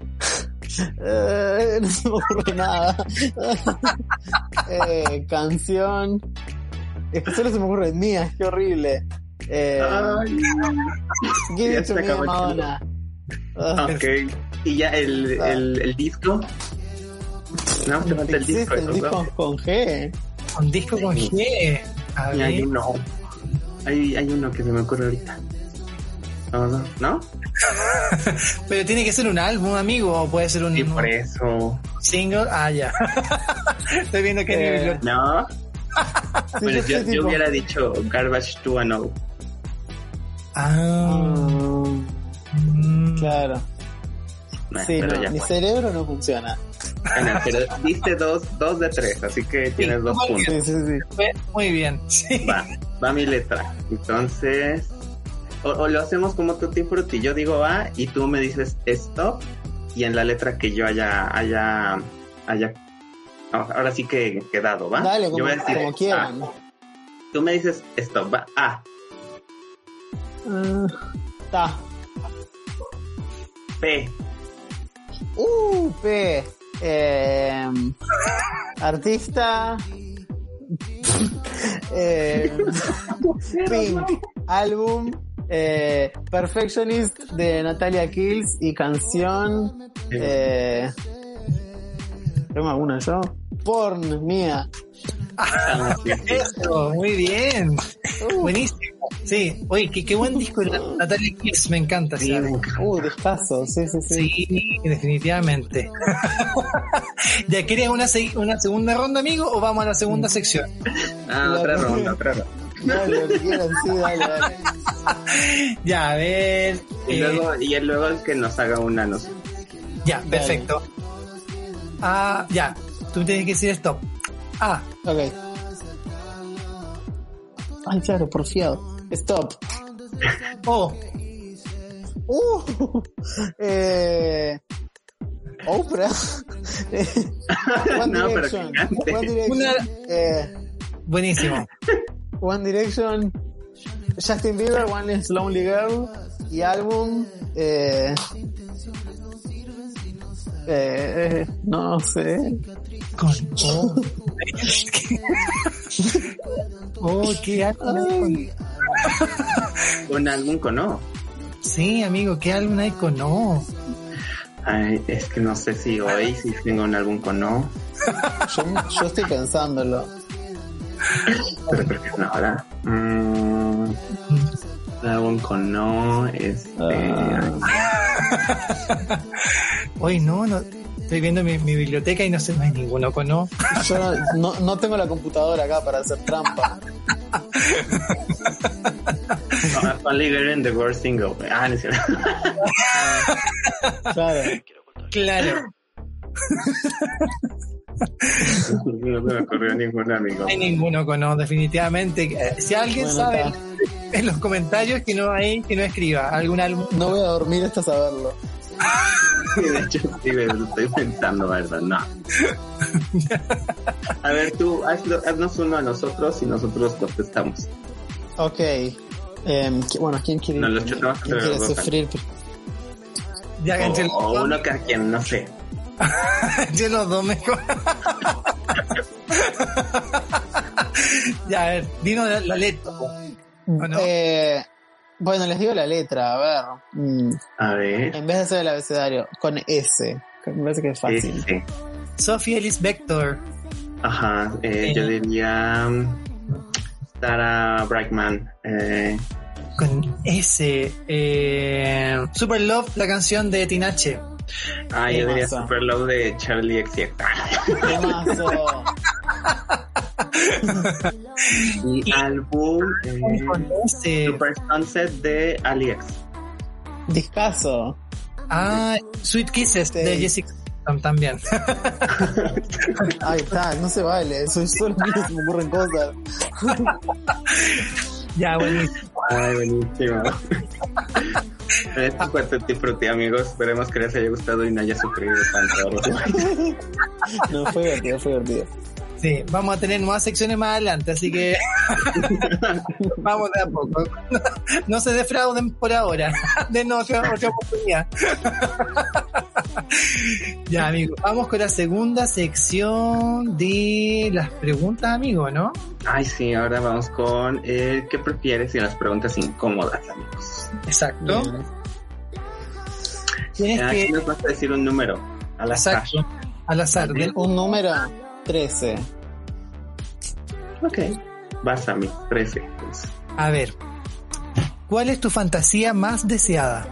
Speaker 3: eh, no se me ocurre nada. eh, canción. Es que solo se me ocurren mías, qué horrible. Eh,
Speaker 2: Ay,
Speaker 3: Give It to Me Madonna. Ah,
Speaker 2: ok. Y ya el, el, el disco. No, te falta el disco. esos
Speaker 3: disco con G.
Speaker 1: Un disco con G. A
Speaker 2: Y hay
Speaker 1: ver.
Speaker 2: uno. Hay, hay uno que se me ocurre ahorita. Vamos, ¿no?
Speaker 1: Pero tiene que ser un álbum, amigo, o puede ser un,
Speaker 2: Y por eso.
Speaker 1: single. Ah, ya. Estoy viendo que
Speaker 3: Eh,
Speaker 1: biblioteca-
Speaker 2: No.
Speaker 3: Sí,
Speaker 2: Bueno,
Speaker 3: yo
Speaker 2: yo, hubiera dicho Garbage 2 and O.
Speaker 1: Ah,
Speaker 3: Mm,
Speaker 1: mm,
Speaker 3: claro.
Speaker 2: Nah,
Speaker 3: Sí,
Speaker 2: pero
Speaker 3: no,
Speaker 2: ya
Speaker 3: mi
Speaker 2: fue.
Speaker 3: cerebro no funciona.
Speaker 2: Pero diste dos, dos de tres, así que tienes dos
Speaker 1: muy
Speaker 2: puntos.
Speaker 3: Sí, sí,
Speaker 1: muy bien. Sí.
Speaker 2: Va, va mi letra. Entonces, o, o lo hacemos como Tutti Frutti. Yo digo A y tú me dices stop y en la letra que yo haya, haya, haya, ah, ahora sí que he quedado, ¿va?
Speaker 3: Dale,
Speaker 2: yo
Speaker 3: como,
Speaker 2: voy a decir
Speaker 3: como
Speaker 2: A.
Speaker 3: quieran.
Speaker 2: Tú me dices stop, va, A,
Speaker 3: Ah, Ta.
Speaker 2: P,
Speaker 3: Uh, P. Eh, artista. eh, Pink. Álbum. Eh, Perfectionist de Natalia Kills y canción. Eh, ¿Tengo alguna yo? Porn, mía.
Speaker 2: Ah.
Speaker 1: Eso, muy bien.
Speaker 3: Uh,
Speaker 1: Buenísimo. Sí, oye, qué, qué buen disco de Natalia Kiss, me encanta.
Speaker 2: Sí,
Speaker 3: uh, descaso, sí, sí, sí.
Speaker 1: Sí, definitivamente. ¿Ya quieres una, una segunda ronda, amigo, o vamos a la segunda sección?
Speaker 2: Ah, otra ronda, otra ronda.
Speaker 3: Dale, lo que quieran, sí, dale, dale.
Speaker 1: Ya, a ver.
Speaker 2: Y
Speaker 1: eh,
Speaker 2: luego, y luego el que nos haga una, no sé.
Speaker 1: ya, perfecto. Ah, ya, tú tienes que decir stop. Ah,
Speaker 3: Ok. Ay, claro, porfiado. Stop.
Speaker 1: oh,
Speaker 3: Uh, eh, Oprah. One
Speaker 2: No,
Speaker 3: Direction. One Direction.
Speaker 1: Una-
Speaker 3: eh,
Speaker 1: buenísimo.
Speaker 3: One Direction. Justin Bieber, One is Lonely Girl. Y álbum. Eh, eh, no sé.
Speaker 1: Con oh. oh, qué con-
Speaker 2: Un álbum con O.
Speaker 1: Sí, amigo, qué álbum hay con no.
Speaker 2: Ay, es que no sé si hoy si tengo un álbum con O,
Speaker 3: Yo, yo estoy pensándolo.
Speaker 2: pero creo que no, ¿verdad? Mm, un álbum con O, este...
Speaker 3: Ah.
Speaker 1: Hoy no, no. Estoy viendo mi, mi biblioteca y no sé, no hay ninguno con no.
Speaker 3: Yo no, no, no tengo la computadora acá para hacer trampa.
Speaker 2: In the World Single. Ah, no es cierto.
Speaker 3: Claro.
Speaker 1: Claro,
Speaker 2: No se me ocurrió ningún amigo.
Speaker 1: no hay ninguno con no, definitivamente. Eh, Si alguien
Speaker 3: Bueno,
Speaker 1: sabe
Speaker 3: está.
Speaker 1: en los comentarios que no hay, que no escriba algún álbum.
Speaker 3: No voy a dormir hasta saberlo.
Speaker 2: Sí, de hecho, sí, me lo estoy pensando, ¿verdad? No. A ver, tú, hazlo- haznos uno a nosotros y nosotros contestamos.
Speaker 3: Ok. Em, ¿qui- bueno, ¿quién quiere,
Speaker 2: No, los chutamos
Speaker 3: ¿quién quiere sufrir?
Speaker 1: Ya
Speaker 2: O, uno que a quien, no sé.
Speaker 1: entre los dos mejor. ya, a ver, dinos la, la letra. ¿o no?
Speaker 3: Eh, bueno, les digo la letra, a ver. Mm,
Speaker 2: A ver.
Speaker 3: en vez de hacer el abecedario, con S. Me parece que es fácil.
Speaker 2: Este.
Speaker 1: Sophie Ellis Vector.
Speaker 2: Ajá, eh, yo diría mm, Sarah Brightman. Eh,
Speaker 1: Con S. Eh, Super Love, la canción de Tinache.
Speaker 2: ah, yo diría. Super Love de Charlie XCX.
Speaker 3: Temazo.
Speaker 2: Y álbum eh,
Speaker 1: S.
Speaker 2: Super Sunset de AliEx.
Speaker 3: Discaso.
Speaker 1: Ah, Sweet Kisses
Speaker 3: Sí.
Speaker 1: de Jessica Simpson también.
Speaker 3: Ahí está, no se vale. Soy solo mío, se me ocurren cosas.
Speaker 1: ya, buenísimo.
Speaker 2: Ay, buenísimo. Esto fue Tutti Frutti, amigos. Esperemos que les haya gustado y no haya sufrido tanto.
Speaker 3: No, fue divertido, fue divertido.
Speaker 1: Sí, vamos a tener nuevas secciones más adelante, así que vamos de a poco. No, no se defrauden por ahora. Denos otra, otra oportunidad. ya, amigos, vamos con la segunda sección de las preguntas, amigos, ¿no?
Speaker 2: Ay, sí, ahora vamos con el ¿qué prefieres? y las preguntas incómodas, amigos.
Speaker 1: Exacto.
Speaker 3: Bien.
Speaker 1: Tienes
Speaker 2: Aquí
Speaker 1: que.
Speaker 2: nos vas a decir un número al azar.
Speaker 1: Exacto. Al azar.
Speaker 3: Un número 13.
Speaker 2: Ok. Vas a mí, 13. pues.
Speaker 1: A ver. ¿Cuál es tu fantasía más deseada?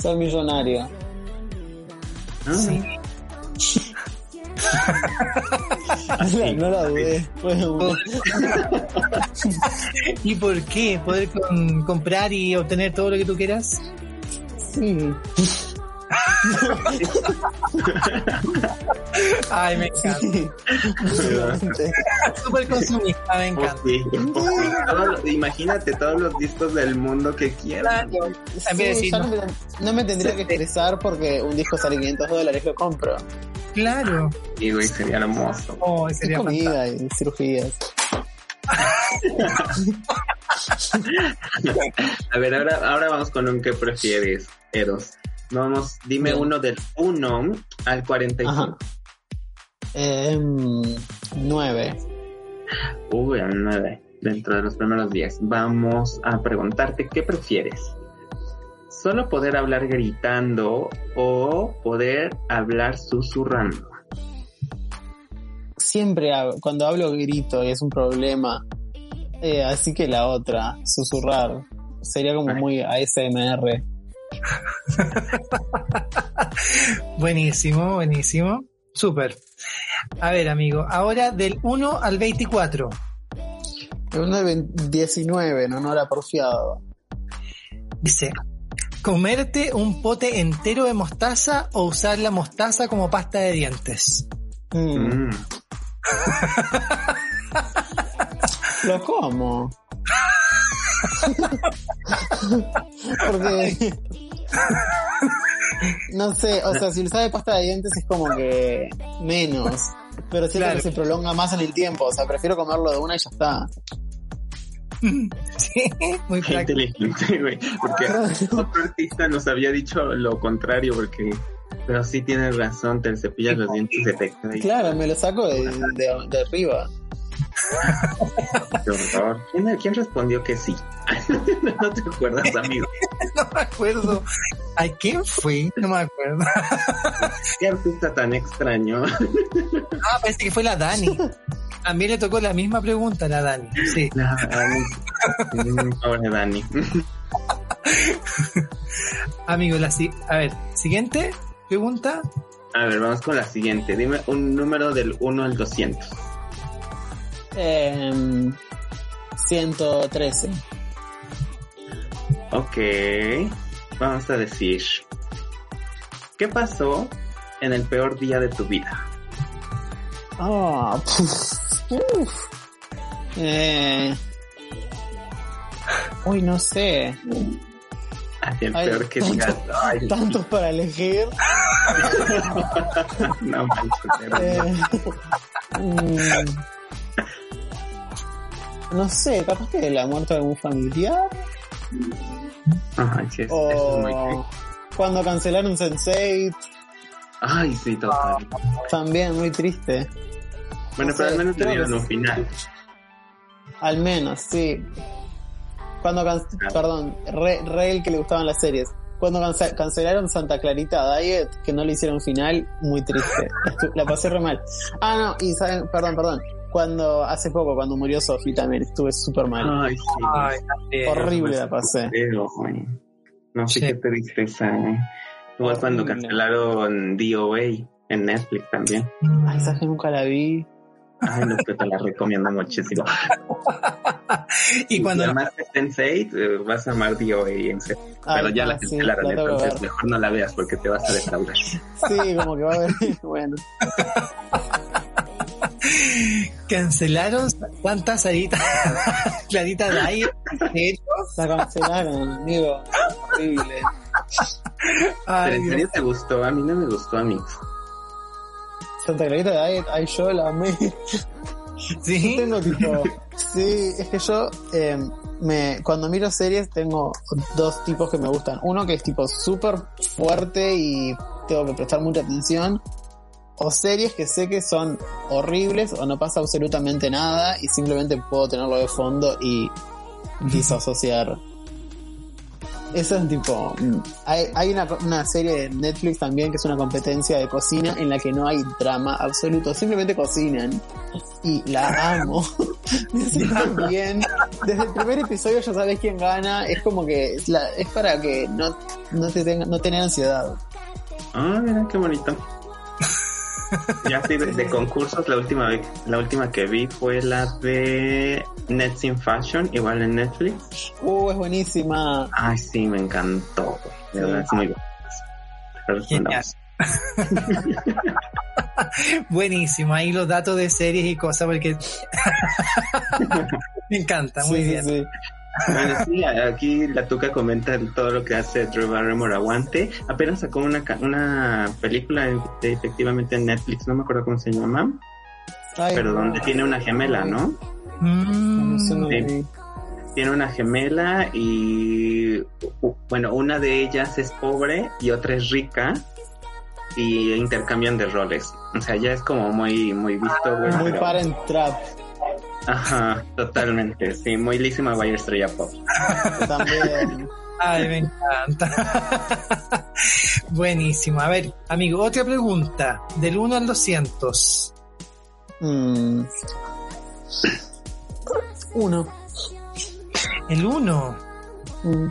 Speaker 3: Soy millonario.
Speaker 2: Ah,
Speaker 1: Sí.
Speaker 3: no la dudé. Fue un-
Speaker 1: ¿Y por qué? ¿Poder con- comprar y obtener todo lo que tú quieras?
Speaker 3: Sí.
Speaker 1: Ay, me encanta. Súper consumista, me encanta.
Speaker 2: sí. Todo imagínate todos los discos del mundo que quieran.
Speaker 1: Claro.
Speaker 3: Sí,
Speaker 1: no.
Speaker 3: no, me, no me tendría que estresar porque un disco sale 500 dólares, lo compro.
Speaker 1: Claro.
Speaker 2: Y güey, sería hermoso.
Speaker 1: Oh, sería
Speaker 3: comida y cirugías.
Speaker 2: A ver, ahora, ahora vamos con un que prefieres, Eros. Vamos, dime
Speaker 3: Bien.
Speaker 2: uno del 1 al 45.
Speaker 3: Ajá. Em, 9.
Speaker 2: Uy, al 9, dentro de los primeros 10. Vamos a preguntarte, ¿qué prefieres? ¿Solo poder hablar gritando o poder hablar susurrando?
Speaker 3: Siempre cuando hablo grito y es un problema. Eh, así que la otra, susurrar. Sería como
Speaker 2: Ay.
Speaker 3: muy ASMR.
Speaker 1: Buenísimo, buenísimo. Súper. A ver, amigo, ahora del 1 al 24.
Speaker 3: Uno de 20 19, en honor a porfiado.
Speaker 1: Dice, comerte un pote entero de mostaza o usar la mostaza como pasta de dientes.
Speaker 3: Mm,
Speaker 2: Mm.
Speaker 3: Lo como. Porque. No sé, o sea, si usas de pasta de dientes es como que menos. Pero siento
Speaker 1: Claro.
Speaker 3: que se prolonga más en el tiempo. O sea, prefiero comerlo de una y ya está.
Speaker 1: Sí, muy
Speaker 2: Qué
Speaker 1: práctico.
Speaker 2: inteligente, güey. Porque otro artista nos había dicho lo contrario, porque. Pero sí tienes razón, te cepillas los dientes y se te cae.
Speaker 3: Claro, me lo saco de, de- de arriba.
Speaker 2: Qué horror. ¿Quién, quién respondió que sí? no te acuerdas, amigo.
Speaker 1: No me acuerdo. ¿A quién fue? No me acuerdo.
Speaker 2: Qué artista tan extraño.
Speaker 1: Ah, parece que fue la Dani. También le tocó la misma pregunta a la Dani. Sí.
Speaker 2: La Dani. Pobre Dani.
Speaker 1: Amigo, la si- a ver, siguiente pregunta.
Speaker 2: A ver, vamos con la siguiente. Dime un número del 1 al 200.
Speaker 3: Em, 113.
Speaker 2: Ok. Vamos a decir. ¿Qué pasó en el peor día de tu vida?
Speaker 3: Ah, uf. Eh, uy, no sé.
Speaker 2: El
Speaker 3: Ay,
Speaker 2: peor que
Speaker 3: tanto-
Speaker 2: digas.
Speaker 3: Tantos para elegir.
Speaker 2: no manches, pero-
Speaker 3: Eh, mm, no sé, capaz que la muerte de algún familiar.
Speaker 2: Ay, sí, es- eso es muy
Speaker 3: O cuando cancelaron Sense8.
Speaker 2: Ay, sí, total.
Speaker 3: También muy triste.
Speaker 2: Bueno,
Speaker 3: no
Speaker 2: pero
Speaker 3: sé,
Speaker 2: al menos te
Speaker 3: creo que
Speaker 2: dieron un final.
Speaker 3: Al menos, sí. Cuando can- perdón, re, re el que le gustaban las series. Cuando cancelaron Santa Clarita Diet, que no le hicieron final, muy triste. Estu- la pasé re mal. Ah, no, y saben, perdón, perdón. Cuando, hace poco, cuando murió Sophie también, estuve súper mal.
Speaker 2: Ay, sí.
Speaker 1: Ay, también.
Speaker 3: Horrible la pasé.
Speaker 2: Pero, No sé
Speaker 1: Sí.
Speaker 2: qué tristeza, eh. Igual cuando cancelaron DOA en Netflix también.
Speaker 3: Ay, esa que nunca la vi.
Speaker 2: Ay, no, pero te la recomiendo muchísimo.
Speaker 1: Y cuando
Speaker 2: Si amaste Sense8, eh, vas a amar DOA en.
Speaker 3: Ay,
Speaker 2: Pero ya la
Speaker 3: sí,
Speaker 2: cancelaron,
Speaker 3: que
Speaker 2: entonces
Speaker 3: ver.
Speaker 2: mejor no la veas porque te vas a defraudar.
Speaker 3: Sí, como que va a haber. bueno.
Speaker 1: cancelaron Santa Sarita, Clarita Diet, ¿en serio?
Speaker 3: La cancelaron, amigo. Horrible.
Speaker 1: Ay,
Speaker 2: en serio te gustó, a mí no me gustó a mí.
Speaker 3: Santa Clarita Diet, ay, yo la amé.
Speaker 1: ¿Sí?
Speaker 3: Tengo tipo, sí, es que yo eh, me cuando miro series tengo dos tipos que me gustan. Uno que es tipo súper fuerte y tengo que prestar mucha atención. O series que sé que son horribles o no pasa absolutamente nada y simplemente puedo tenerlo de fondo y disasociar. Eso es tipo. mm, Hay, hay una, una serie de Netflix también que es una competencia de cocina en la que no hay drama absoluto, simplemente cocinan. Y la amo. Me bien. Desde el primer episodio ya sabes quién gana. Es como que es, la- es para que no, no, te tenga, no tener ansiedad.
Speaker 2: Ah, mira qué bonito. Ya sí, de, de concursos, la última la última que vi fue la de Nets in Fashion, igual en Netflix.
Speaker 3: Uh, es buenísima.
Speaker 2: Ay, sí, me encantó. De verdad, es muy.
Speaker 1: Genial. Buenísimo, ahí los datos de series y cosas, porque me encanta, muy
Speaker 3: Sí, sí,
Speaker 1: bien.
Speaker 3: sí.
Speaker 2: Bueno, sí, aquí la Tuca comenta todo lo que hace Drew Barrymore Aguante. Apenas sacó una, ca- una película en- efectivamente en Netflix, no me acuerdo cómo se llama,
Speaker 3: Ay,
Speaker 2: pero donde tiene una gemela, ¿no?
Speaker 1: Mm,
Speaker 2: Sí. Tiene una gemela y, bueno, una de ellas es pobre y otra es rica y intercambian de roles. O sea, ya es como muy, muy visto, güey.
Speaker 3: Muy
Speaker 2: pero-
Speaker 3: parent trap
Speaker 2: Ajá, totalmente, sí, muy Lizzie McGuire estrella pop.
Speaker 3: también.
Speaker 1: Ay, me encanta. Buenísimo. A ver, amigo, otra pregunta. Del 1 al 200.
Speaker 3: Mm. Uno.
Speaker 1: El 1.
Speaker 3: Mm.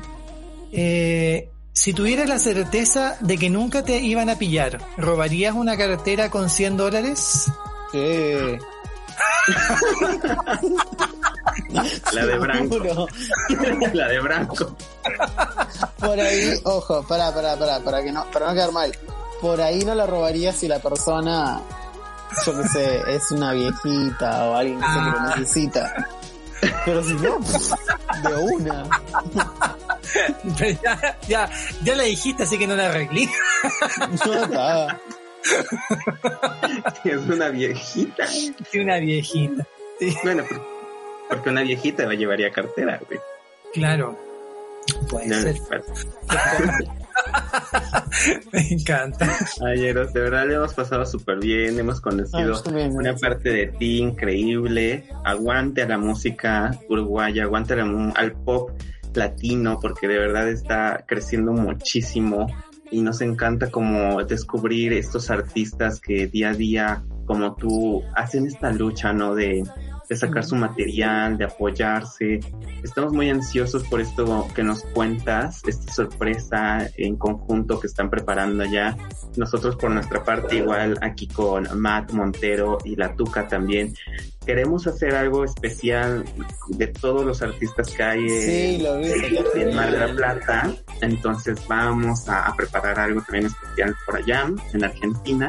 Speaker 1: Eh, si tuvieras la certeza de que nunca te iban a pillar, ¿robarías una cartera con 100 dólares?
Speaker 3: ¿Qué?
Speaker 2: La de Branco. La de Branco.
Speaker 3: Por ahí, ojo, para, para, para, para que no, para no quedar mal. Por ahí no la robaría si la persona, yo qué sé, es una viejita o alguien que lo
Speaker 1: Ah.
Speaker 3: necesita. Pero si no, de una.
Speaker 1: Pero ya, ya, ya la dijiste, así que no la arreglé.
Speaker 3: No está.
Speaker 2: Es una viejita.
Speaker 1: Sí, una viejita. Sí,
Speaker 2: Bueno, por- porque una viejita la llevaría cartera, güey.
Speaker 1: claro. Puede
Speaker 2: No,
Speaker 1: ser. Me encanta.
Speaker 2: Ayeros, de verdad le hemos pasado súper bien, hemos
Speaker 3: Ah,
Speaker 2: conocido
Speaker 3: también,
Speaker 2: una parte de ti increíble. Aguante a la música uruguaya, aguante al pop latino, porque de verdad está creciendo muchísimo y nos encanta como descubrir estos artistas que día a día, como tú, hacen esta lucha, ¿no? De, de sacar su material, de apoyarse. Estamos muy ansiosos por esto que nos cuentas, esta sorpresa en conjunto que están preparando ya. Nosotros por nuestra parte igual aquí con Matt Montero y La Tuca también. Queremos hacer algo especial de todos los artistas que hay
Speaker 3: Sí,
Speaker 2: en Mar de la. Plata. Entonces vamos a, a preparar algo también especial por allá, en Argentina.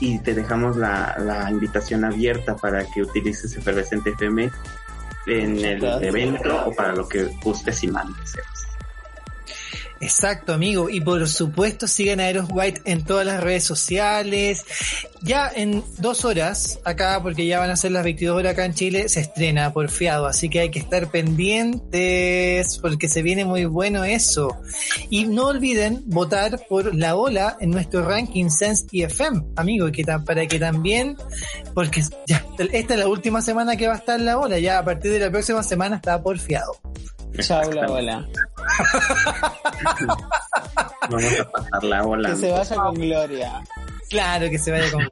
Speaker 2: Y te dejamos la, la invitación abierta para que utilices Efervescente FM en el evento o para lo que gustes y mandes.
Speaker 1: Exacto, amigo. Y por supuesto, sigan a Eros White en todas las redes sociales. Ya en dos horas, acá, porque ya van a ser las 22 horas acá en Chile, se estrena Porfiado. Así que hay que estar pendientes, porque se viene muy bueno eso. Y no olviden votar por la ola en nuestro ranking Sense y FM, amigo, que para que también, porque ya, esta es la última semana que va a estar la ola. Ya a partir de la próxima semana está Porfiado.
Speaker 3: Chau, la bola.
Speaker 2: Vamos a pasar la ola.
Speaker 3: Que se vaya con gloria.
Speaker 1: Claro que se vaya con
Speaker 3: Sí.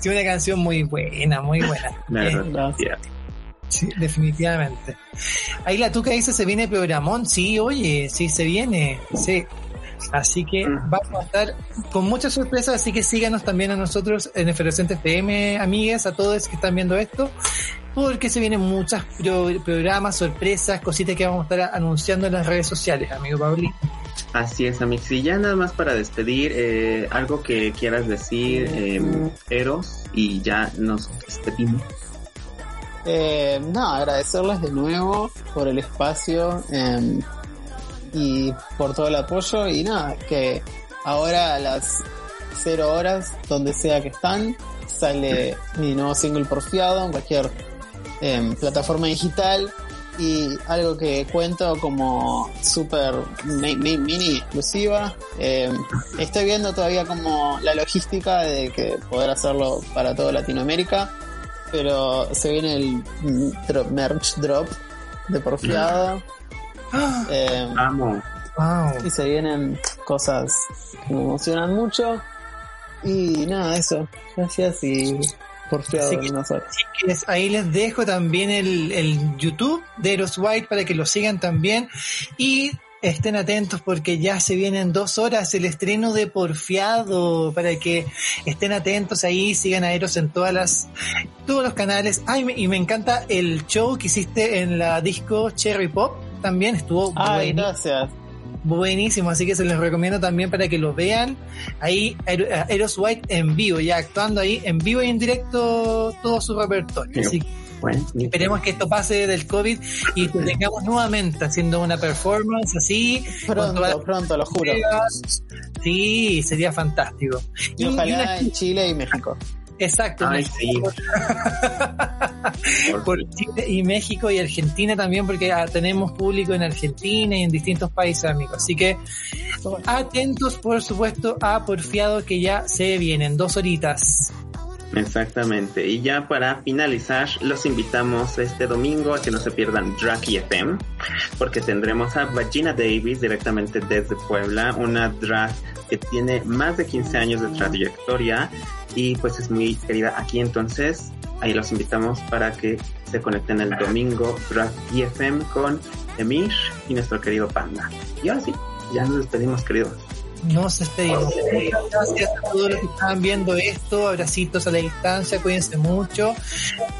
Speaker 1: Sí, una canción muy buena, muy buena.
Speaker 2: La
Speaker 1: Eh,
Speaker 2: verdad, sí.
Speaker 1: definitivamente. Ahí la tuca dice se viene programón. Sí, oye, sí se viene. Sí. Así que vamos a estar con muchas sorpresas, así que síganos también a nosotros en Efervescente FM, amigues, a todos que están viendo esto, porque se vienen muchas pro- programas, sorpresas, cositas que vamos a estar anunciando en las redes sociales, amigo Pauli.
Speaker 2: Así es, Amix. Y ya nada más para despedir, eh, algo que quieras decir, eh, Eros, y ya nos despedimos.
Speaker 3: Eh, no, agradecerles de nuevo por el espacio eh, y por todo el apoyo y nada, que ahora a las cero horas, donde sea que están, sale mi nuevo single porfiado en cualquier eh, plataforma digital y algo que cuento como super mi- mi- mini exclusiva. Eh, estoy viendo todavía como la logística de que poder hacerlo para toda Latinoamérica pero se viene el mm, drop- merch drop de porfiado Eh,
Speaker 2: Amo.
Speaker 1: Wow.
Speaker 3: y se vienen cosas que me emocionan mucho. Y nada, eso. Gracias y por fiado
Speaker 1: Así que-
Speaker 3: en nosotros.
Speaker 1: Chiques, ahí les dejo también el, el YouTube de Eros White para que lo sigan también y estén atentos porque ya se vienen dos horas el estreno de Porfiado para que estén atentos ahí, sigan a Eros en todas las, todos los canales. Ay, me- y me encanta el show que hiciste en la disco Cherry Pop. También estuvo
Speaker 3: Ay,
Speaker 1: buenísimo.
Speaker 3: gracias.
Speaker 1: Buenísimo, así que se les recomiendo también para que lo vean. Ahí, a Eros White en vivo, ya actuando ahí en vivo y en directo todo su repertorio.
Speaker 2: Sí.
Speaker 1: Así que
Speaker 2: Bueno,
Speaker 1: esperemos que esto pase del COVID y que tengamos nuevamente haciendo una performance así.
Speaker 3: Pronto, pronto, lo juro.
Speaker 1: Sí, sería fantástico.
Speaker 3: Y
Speaker 1: Y- y
Speaker 3: ojalá
Speaker 1: una-
Speaker 3: en Chile y México.
Speaker 1: Exacto.
Speaker 2: Ay,
Speaker 1: una-
Speaker 2: sí. Por
Speaker 1: por Chile y México y Argentina también, porque ah, tenemos público en Argentina y en distintos países, amigos. Así que atentos, por supuesto, a Porfiado que ya se vienen dos horitas.
Speaker 2: Exactamente. Y ya para finalizar, los invitamos este domingo a que no se pierdan Drag FM, porque tendremos a Vagina Davis directamente desde Puebla, una drag que tiene más de 15 años de trayectoria y pues es muy querida aquí. Entonces, ahí los invitamos para que se conecten el domingo Drag FM con Emir y nuestro querido Panda. Y ahora sí, ya nos despedimos, queridos.
Speaker 1: Nos despedimos. Muchas gracias a todos los que estaban viendo esto. Abracitos a la distancia. Cuídense mucho.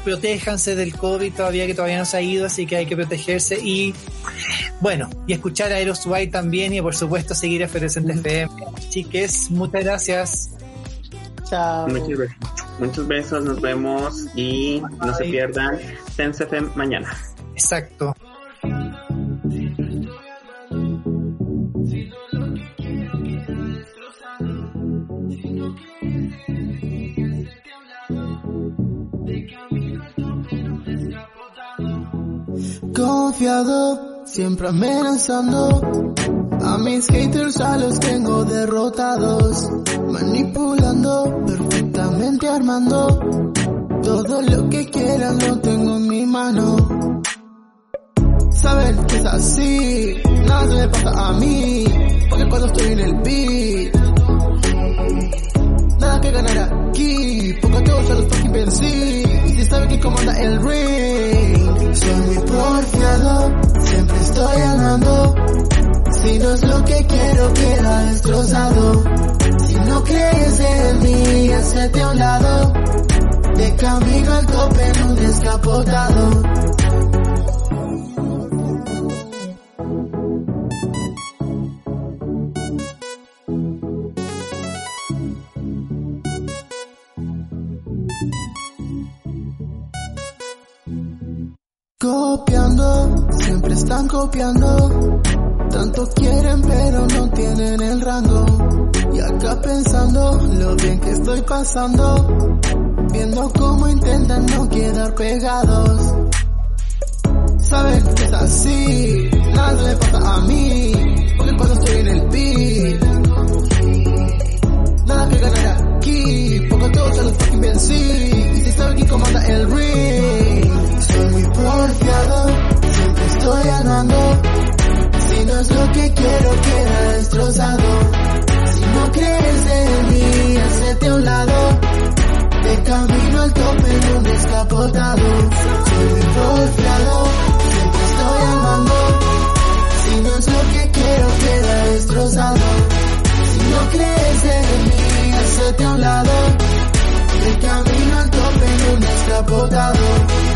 Speaker 1: Protéjanse del COVID todavía que todavía no se ha ido, así que hay que protegerse. Y bueno, y escuchar a Eros White también y por supuesto seguir a Efervescente FM. Chiques, muchas gracias.
Speaker 3: Chao.
Speaker 2: Muchos besos. Muchos besos, nos vemos y no se pierdan Sense FM mañana.
Speaker 1: Exacto.
Speaker 4: Confiado, siempre amenazando. A mis haters a los tengo derrotados. Manipulando, perfectamente armando. Todo lo que quieran lo tengo en mi mano. Saben que es así, nada se me pasa a mí. Porque cuando estoy en el beat, nada que ganar aquí. Porque a todos los fucking vencí. Y si saben que comanda el ring, Si no es lo que quiero, queda destrozado. Si no crees en mí, hacete a un lado. De camino al tope en un descapotado. Tanto quieren pero no tienen el rango. Y acá pensando lo bien que estoy pasando. Viendo cómo intentan no quedar pegados. Saben que es así, nada le pasa a mí. Porque cuando estoy en el beat, nada que ganar aquí. Porque todos ya los fucking vencí. Y si saben quién comanda el ring, soy muy porfiado, estoy ganando. Si no es lo que quiero, queda destrozado. Si no crees en mí, hacete a un lado. De camino al tope en un descapotado. Soy muy porfiado, siempre estoy amando. Si no es lo que quiero, queda destrozado. Si no crees en mí, hacete a un lado. De camino al tope en un descapotado.